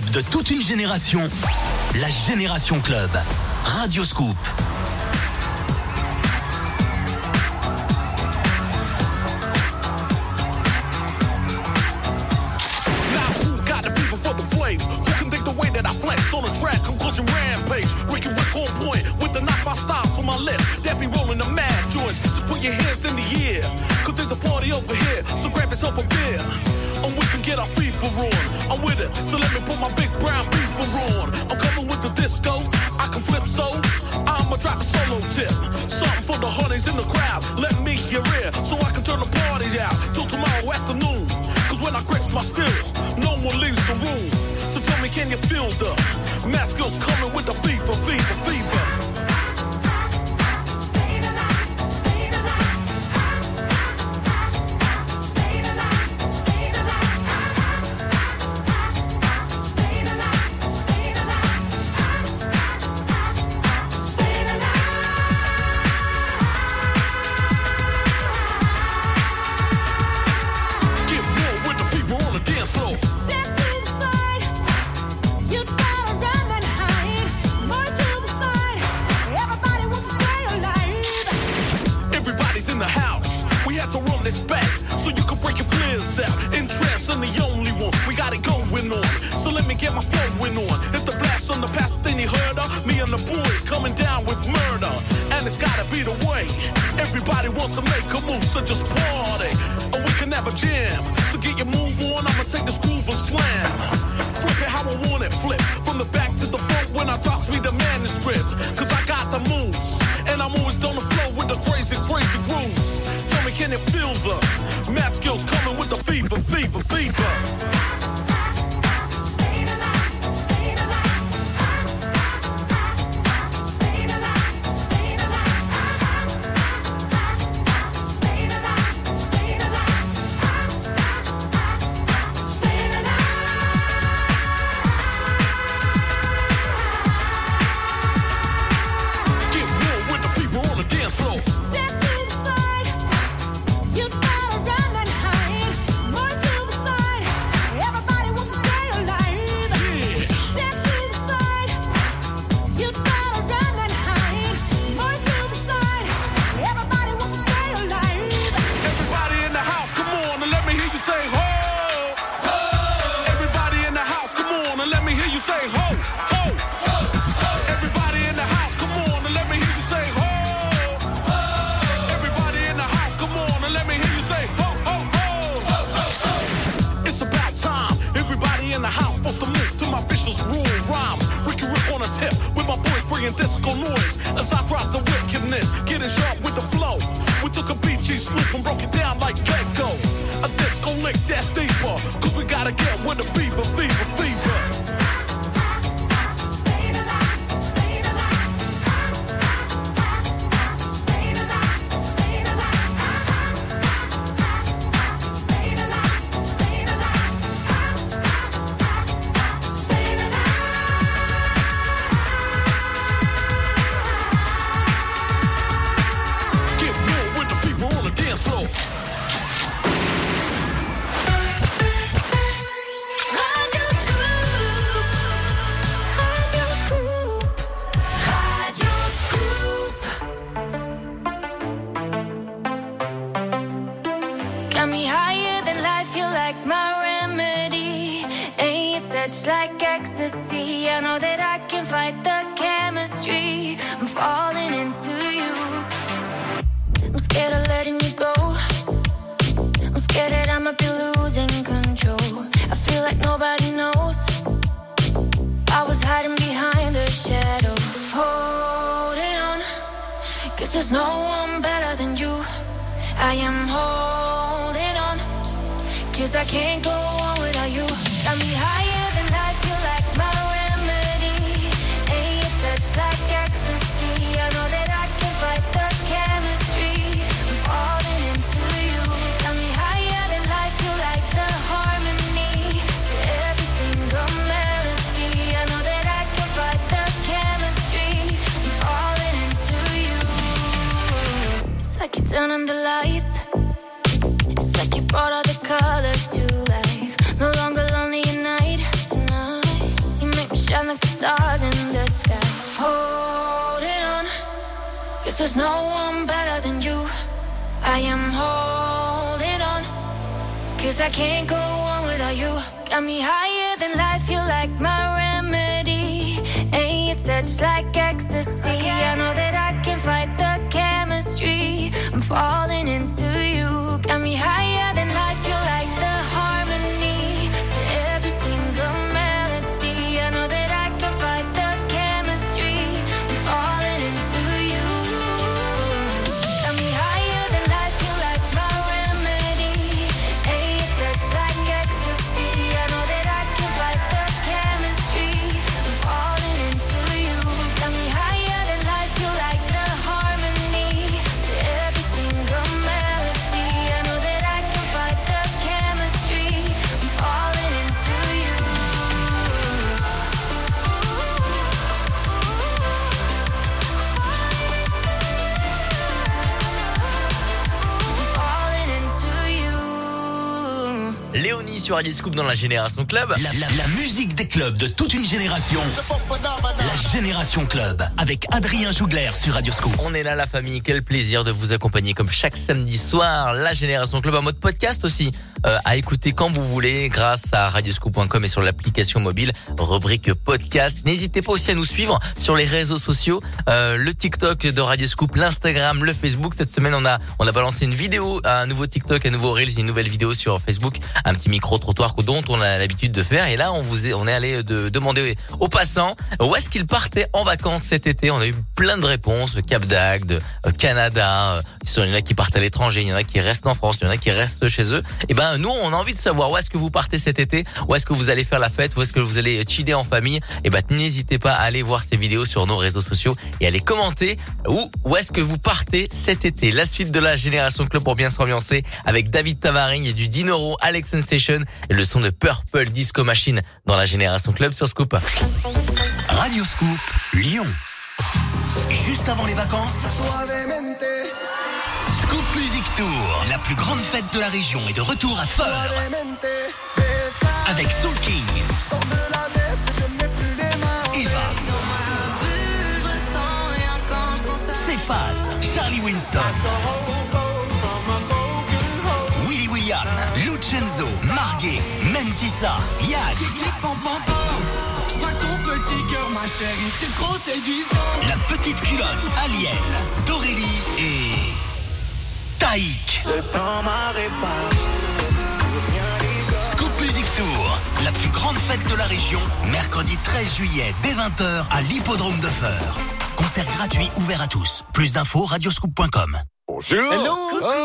de toute une génération, la Génération Club. Radio Scoop. Radio Scoop dans la Génération Club. La, la- la musique des clubs de toute une génération. La Génération Club avec Adrien Jougler sur Radio Scoop. On est là la famille, quel plaisir de vous accompagner comme chaque samedi soir. La Génération Club en mode podcast aussi, euh, à écouter quand vous voulez grâce à radioscoop.com et sur l'application mobile, rubrique podcast. N'hésitez pas aussi à nous suivre sur les réseaux sociaux, euh, le TikTok de Radio Scoop, l'Instagram, le Facebook. Cette semaine on a on a balancé une vidéo, un nouveau TikTok, un nouveau Reels, une nouvelle vidéo sur Facebook, un petit micro trottoir dont on a l'habitude de faire. Et là on vous est, on est allé de, demander aux passants où est-ce qu'ils partaient en vacances cet été. On a eu plein de réponses, Cap d'Agde, euh, Canada. euh, Il y en a qui partent à l'étranger, il y en a qui restent en France, il y en a qui restent chez eux. Et ben nous on a envie de savoir où est-ce que vous partez cet été, où est-ce que vous allez faire la fête, où est-ce que vous allez chiller en famille. Et ben n'hésitez pas à aller voir ces vidéos sur nos réseaux sociaux et à les commenter où où est-ce que vous partez cet été. La suite de la Génération Club pour bien s'ambiancer avec David Tavarin et du Dinoro, Alex Sensation et le son de Purple Disco Machine dans la Génération Club sur Scoop. Radio Scoop, Lyon. Juste avant les vacances, Scoop Music Tour, la plus grande fête de la région est de retour à Feur. Avec Soul King, Willy William, Lucenzo, Marguet, Mentissa, Yags. La petite culotte, Aliel, Dorélie et Taïk. Scoop Music Tour, la plus grande fête de la région, mercredi 13 juillet dès 20h à l'hippodrome de Feur. Concert gratuit ouvert à tous. Plus d'infos radioscoop.com. Bonjour.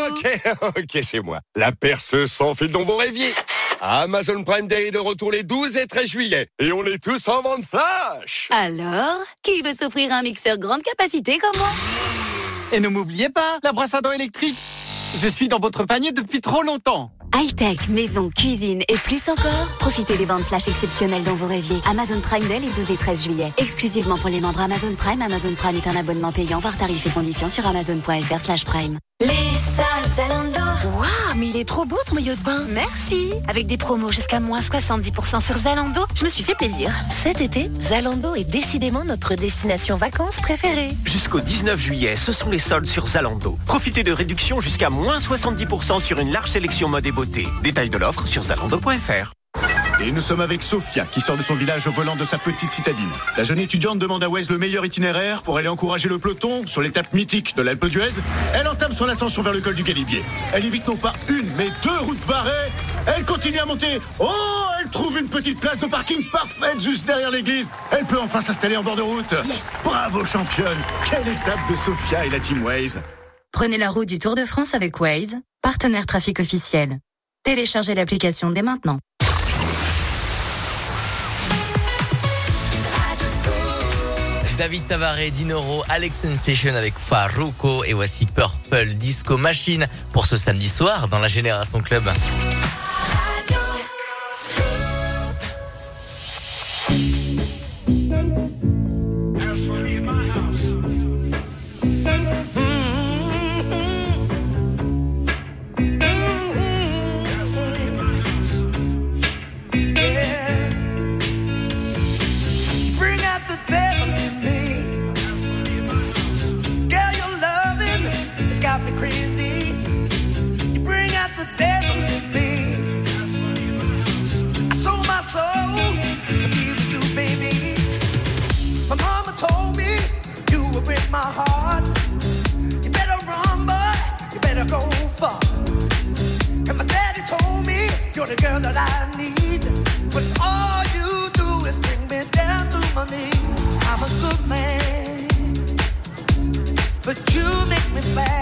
Ok, ok, c'est moi. La perceuse sans fil dont vous rêviez. Amazon Prime Day de retour les 12 et 13 juillet. Et on est tous en vente flash. Alors, qui veut s'offrir un mixeur grande capacité comme moi? Et ne m'oubliez pas, la brosse à dents électrique. Je suis dans votre panier depuis trop longtemps. High-tech, maison, cuisine et plus encore. Profitez des ventes flash exceptionnelles dont vous rêviez. Amazon Prime Day les 12 et 13 juillet. Exclusivement pour les membres Amazon Prime. Amazon Prime est un abonnement payant. Voir tarifs et conditions sur amazon.fr slash prime. Les soldes Zalando. Waouh, mais il est trop beau ton maillot de bain. Merci. Avec des promos jusqu'à moins 70% sur Zalando, je me suis fait plaisir. Cet été, Zalando est décidément notre destination vacances préférée. Jusqu'au 19 juillet, ce sont les soldes sur Zalando. Profitez de réductions jusqu'à moins 70% sur une large sélection mode et beauté. Détails de l'offre sur zalando.fr. Et nous sommes avec Sophia, qui sort de son village au volant de sa petite citadine. La jeune étudiante demande à Waze le meilleur itinéraire pour aller encourager le peloton sur l'étape mythique de l'Alpe d'Huez. Elle entame son ascension vers le col du Galibier. Elle évite non pas une, mais deux routes barrées. Elle continue à monter. Oh, elle trouve une petite place de parking parfaite juste derrière l'église. Elle peut enfin s'installer en bord de route. Bravo championne. Quelle étape de Sophia et la team Waze. Prenez la route du Tour de France avec Waze, partenaire trafic officiel. Téléchargez l'application dès maintenant. David Tavaré, Dinoro, Alex Sensation avec Faruko et voici Purple Disco Machine pour ce samedi soir dans la Génération Club. My heart. You better run, boy. You better go far. And my daddy told me you're the girl that I need. But all you do is bring me down to my knees. I'm a good man, but you make me bad.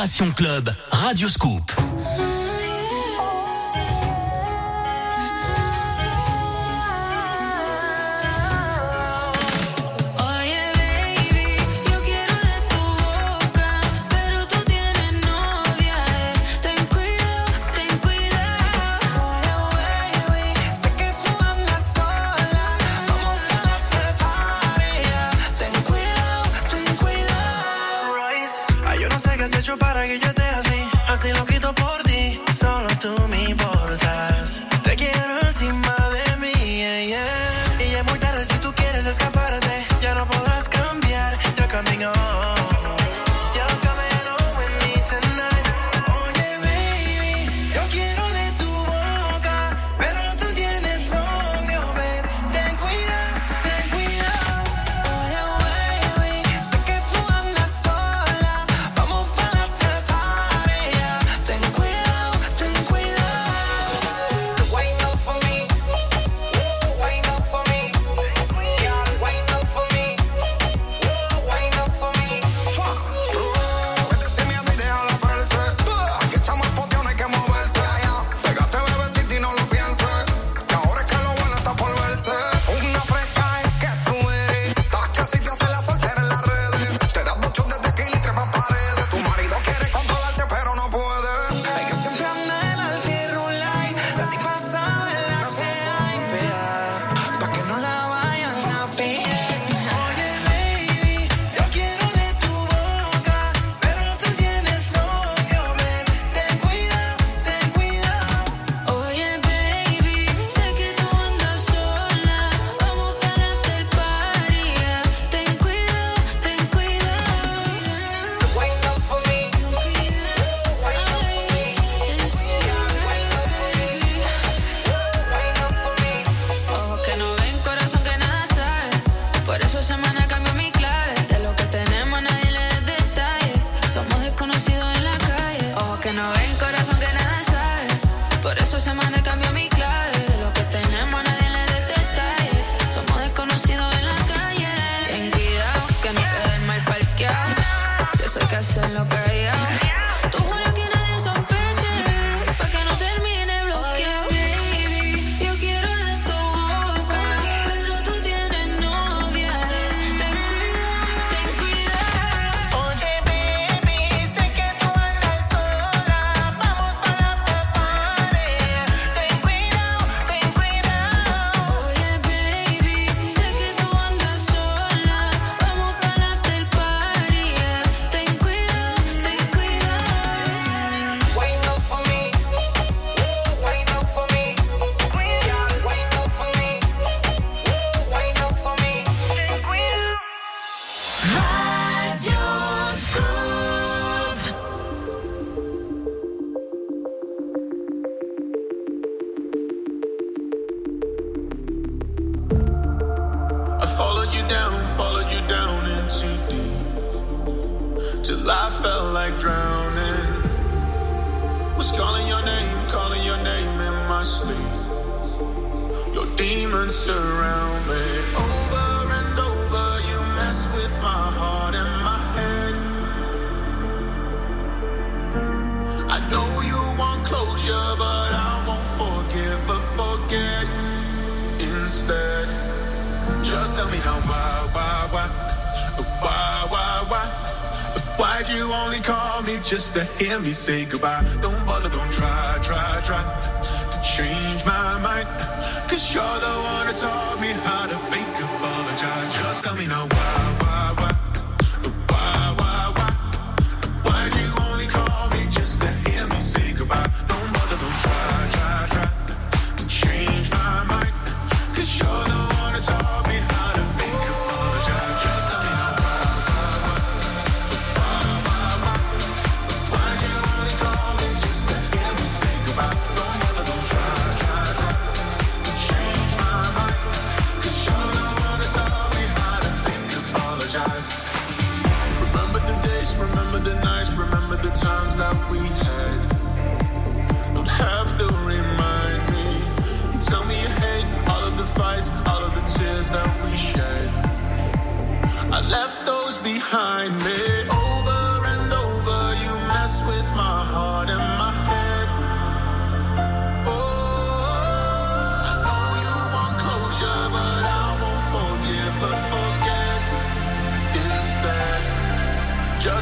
Génération Club, Radio Scoop.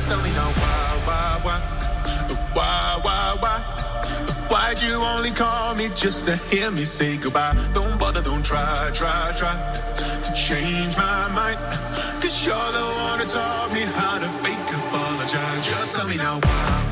slowly. Now why, why, why, why, why, why? Why'd you only call me just to hear me say goodbye? Don't bother, don't try, try, try to change my mind. Cause you're the one who taught me how to fake apologize. Just tell me now why.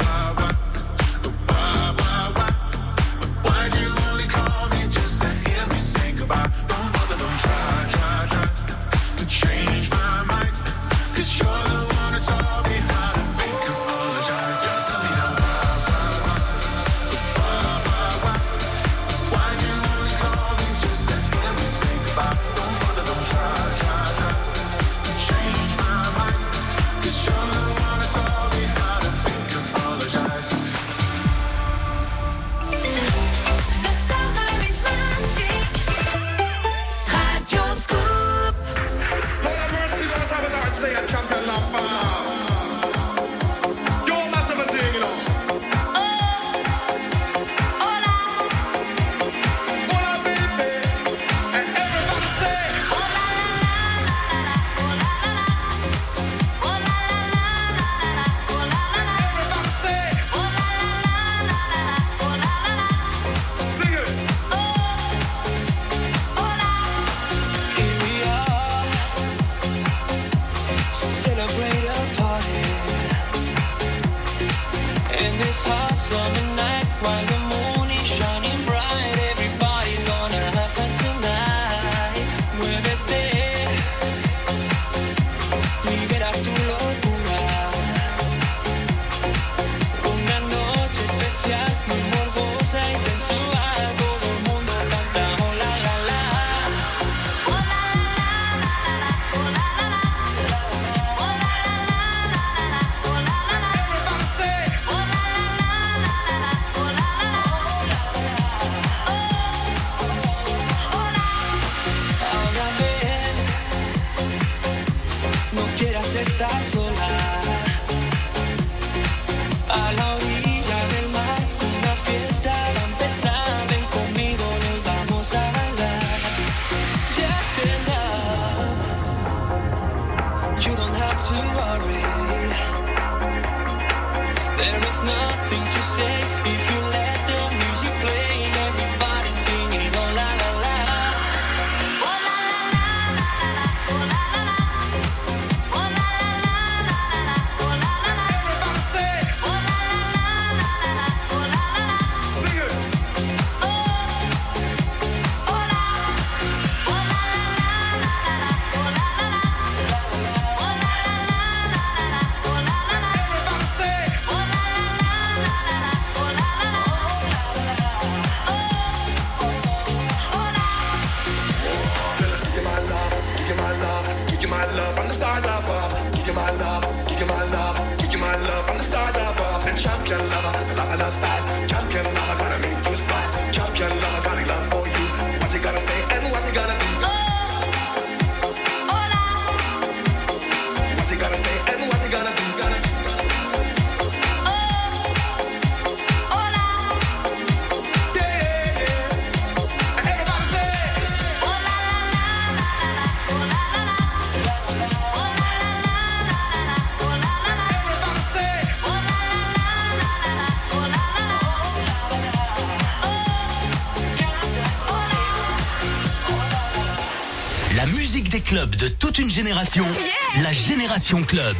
clubs de toute une génération, yeah la Génération Club.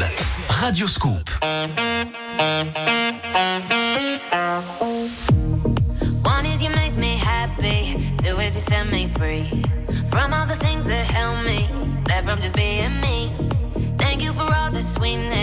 Radio Scoop. One is you make me happy, two is you set me free. From all the things that help me, that from just being me. Thank you for all the sweetness.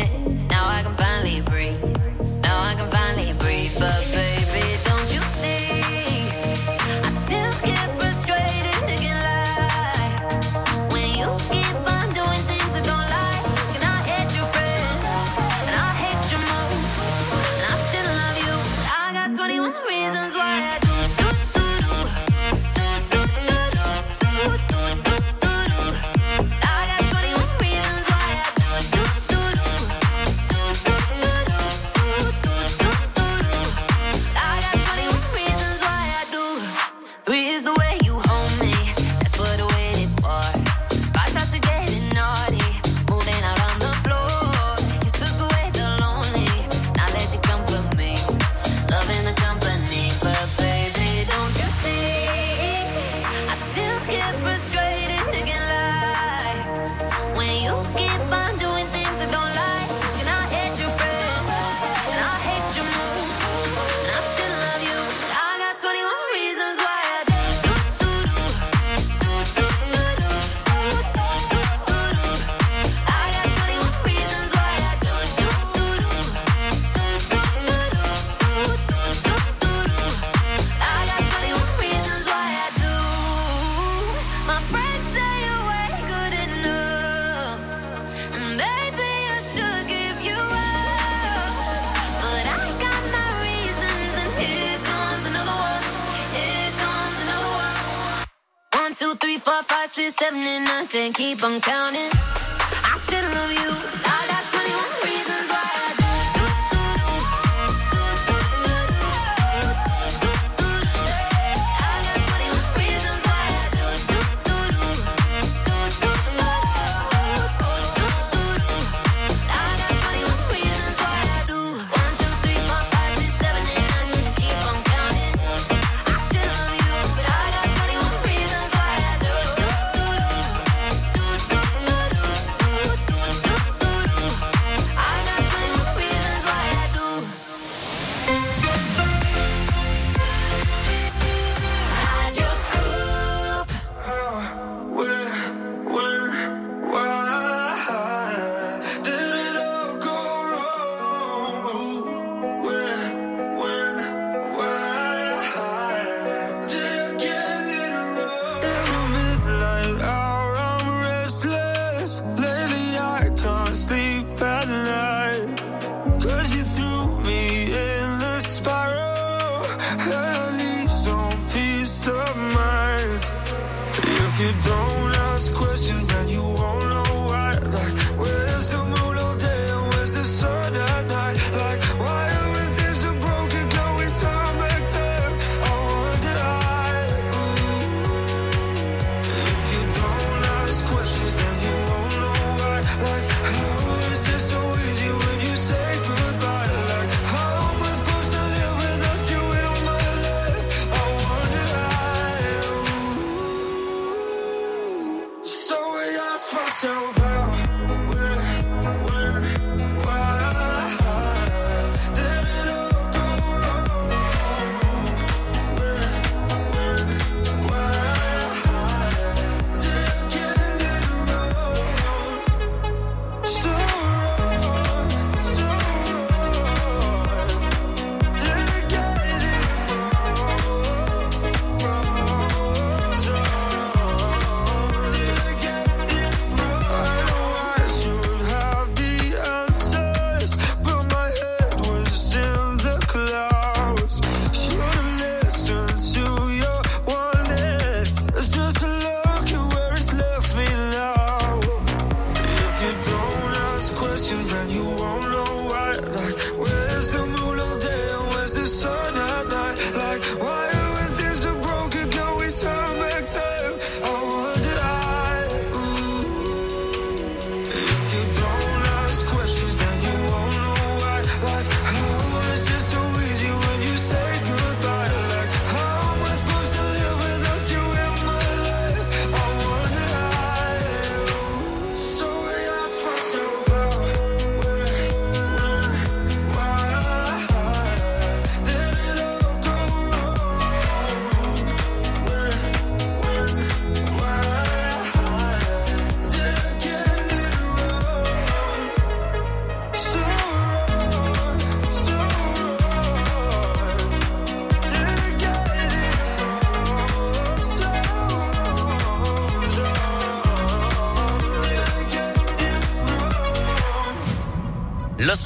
bang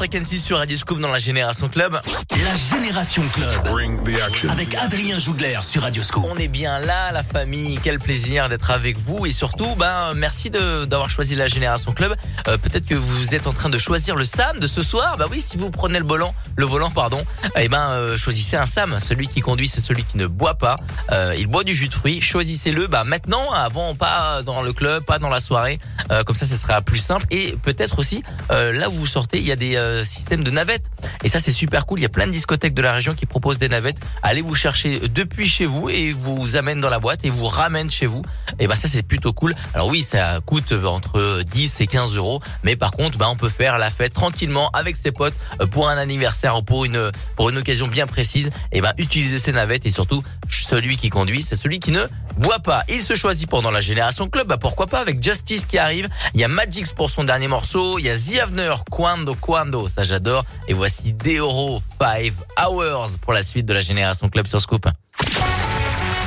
6 sur Radio Scoop dans la Génération Club. La Génération Club. Bring the action. Avec Adrien Jougler sur Radio Scoop. On est bien là, la famille. Quel plaisir d'être avec vous. Et surtout, ben, merci d'avoir choisi la Génération Club. Euh, peut-être que vous êtes en train de choisir le Sam de ce soir. Bah ben oui, si vous prenez le volant, le volant, pardon, eh ben, euh, choisissez un Sam. Celui qui conduit, c'est celui qui ne boit pas. Euh, il boit du jus de fruits. Choisissez-le, ben, maintenant, avant, pas dans le club, pas dans la soirée. comme ça, ce sera plus simple. Et peut-être aussi, euh, là où vous sortez, il y a des euh, systèmes de navettes. Et ça, c'est super cool. Il y a plein de discothèques de la région qui proposent des navettes. Allez vous chercher depuis chez vous et vous amène dans la boîte et vous ramène chez vous. Et bah ça, c'est plutôt cool. Alors oui, ça coûte entre 10 et 15 euros. Mais par contre, bah, on peut faire la fête tranquillement avec ses potes euh, pour un anniversaire ou pour une, pour une occasion bien précise. Et bah, utilisez ces navettes et surtout, celui qui conduit, c'est celui qui ne boit pas. Il se choisit pendant la génération club. Bah, pourquoi pas avec Justice qui arrive. Il y a Magix pour son dernier morceau. Il y a The Avener, Quando, Quando. Ça, j'adore. Et voici Deoro 5 Hours pour la suite de la génération club sur Scoop.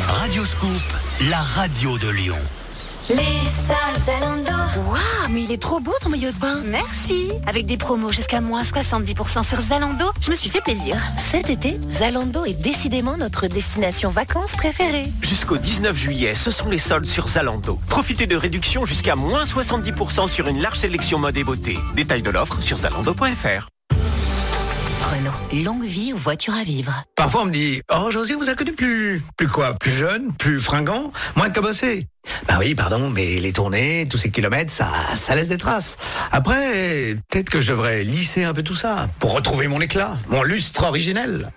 Radio Scoop, la radio de Lyon. Les soldes Zalando. Waouh, mais il est trop beau ton maillot de bain. Merci. Avec des promos jusqu'à moins 70% sur Zalando, je me suis fait plaisir. Cet été, Zalando est décidément notre destination vacances préférée. Jusqu'au 19 juillet, ce sont les soldes sur Zalando. Profitez de réductions jusqu'à moins 70% sur une large sélection mode et beauté. Détails de l'offre sur zalando.fr. Renault, longue vie aux voitures à vivre. Parfois on me dit, oh José, vous avez connu plus, plus quoi, plus jeune, plus fringant, moins cabossé. Bah oui, pardon, mais les tournées, tous ces kilomètres, ça, ça laisse des traces. Après, peut-être que je devrais lisser un peu tout ça pour retrouver mon éclat, mon lustre originel.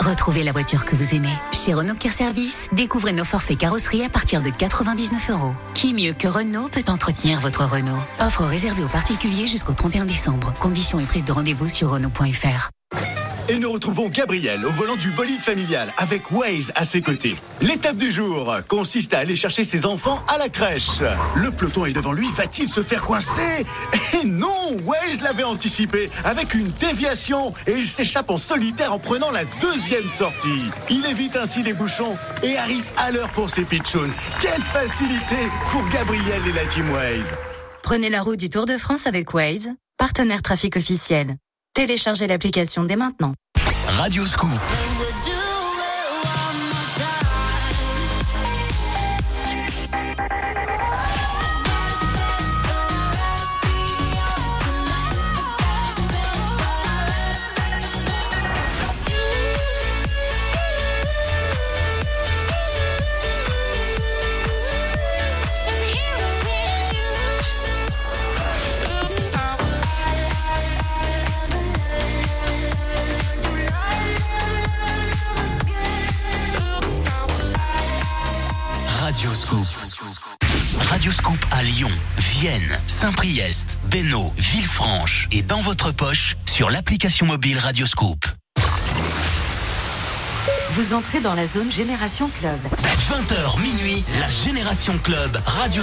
Retrouvez la voiture que vous aimez. Chez Renault Care Service, découvrez nos forfaits carrosserie à partir de 99 euros. Qui mieux que Renault peut entretenir votre Renault Offre réservée aux particuliers jusqu'au 31 décembre. Conditions et prise de rendez-vous sur Renault.fr. Et nous retrouvons Gabriel au volant du bolide familial avec Waze à ses côtés. L'étape du jour consiste à aller chercher ses enfants à la crèche. Le peloton est devant lui, va-t-il se faire coincer? Et non, Waze l'avait anticipé avec une déviation et il s'échappe en solitaire en prenant la deuxième sortie. Il évite ainsi les bouchons et arrive à l'heure pour ses pitchouns. Quelle facilité pour Gabriel et la team Waze. Prenez la route du Tour de France avec Waze, partenaire trafic officiel. Téléchargez l'application dès maintenant. Radio Scoop. Radio Scoop à Lyon, Vienne, Saint-Priest, Bénaud, Villefranche et dans votre poche sur l'application mobile Radio Scoop. Vous entrez dans la zone Génération Club. 20h minuit, la Génération Club Radio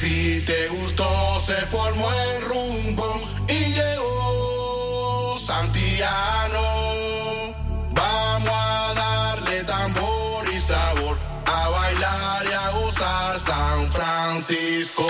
Si te gustó, se formó el rumbo y llegó Santiano. Vamos a darle tambor y sabor, a bailar y a gozar San Francisco.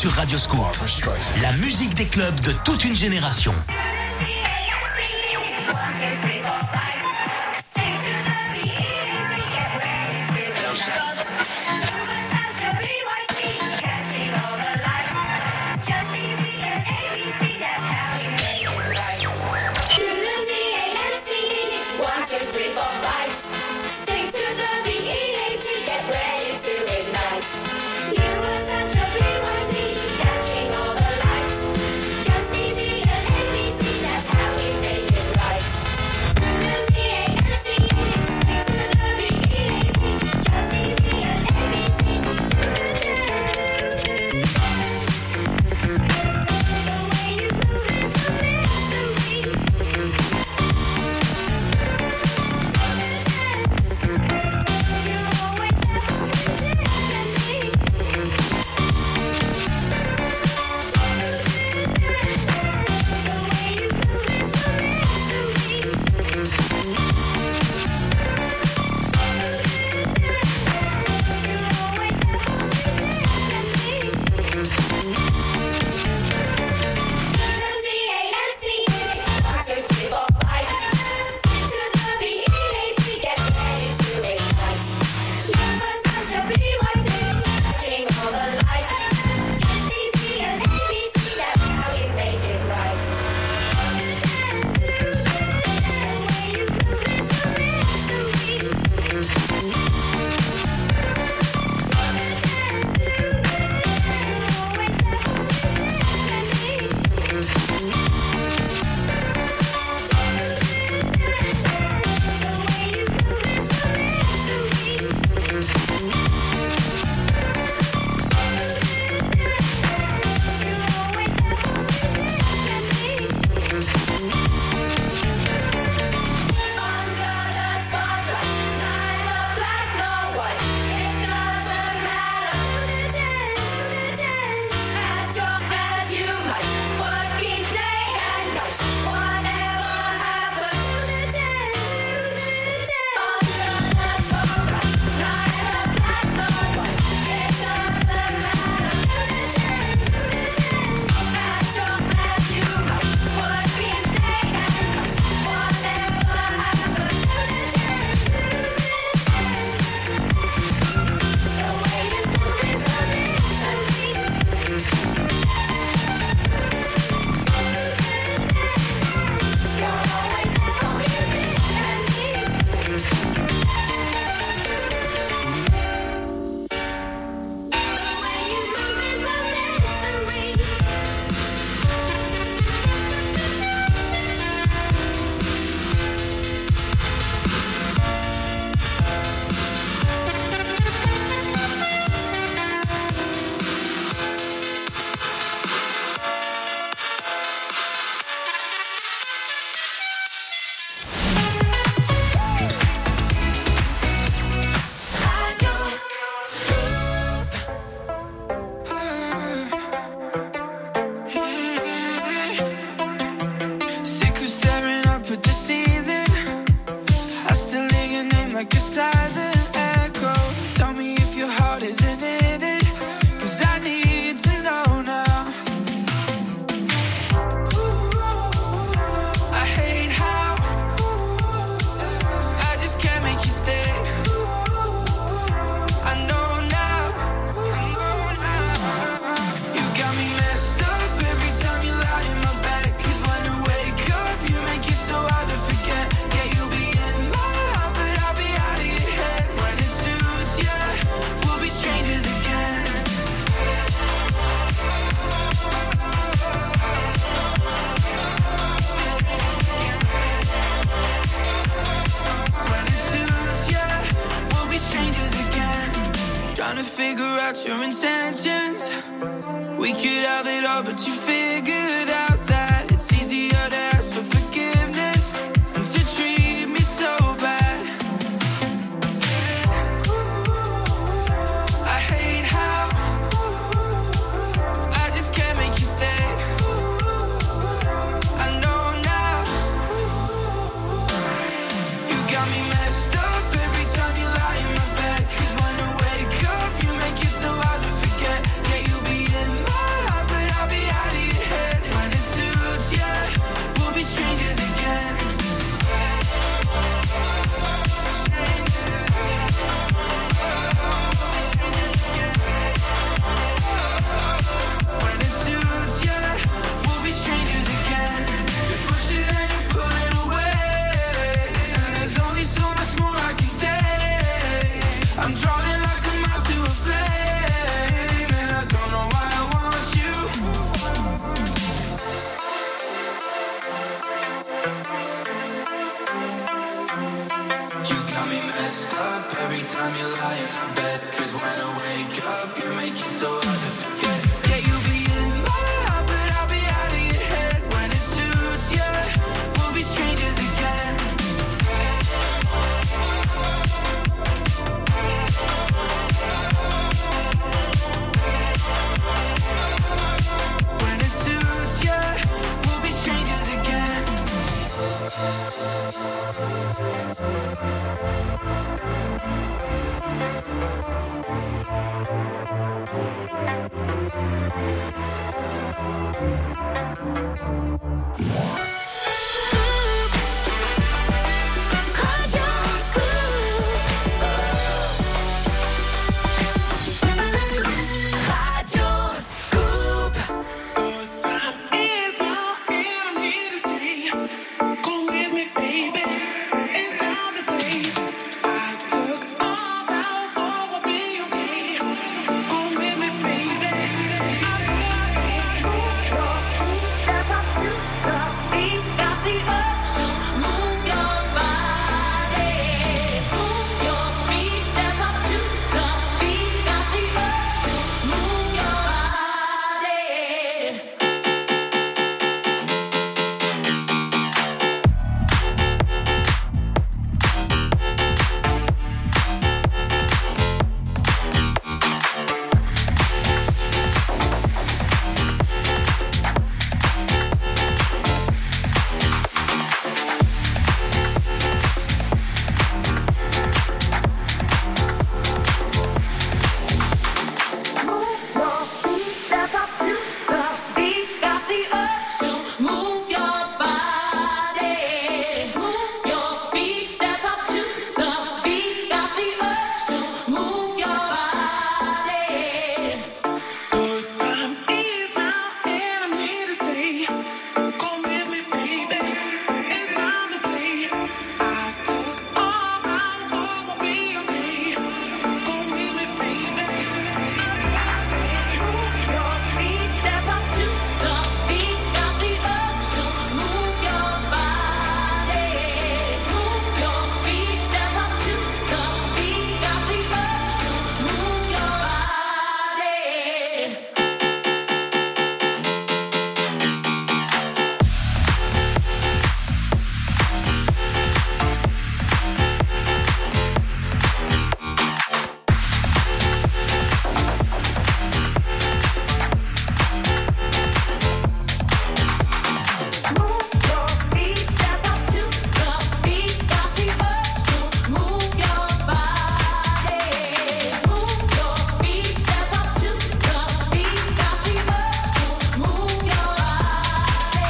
sur Radioscope. La musique des clubs de toute une génération.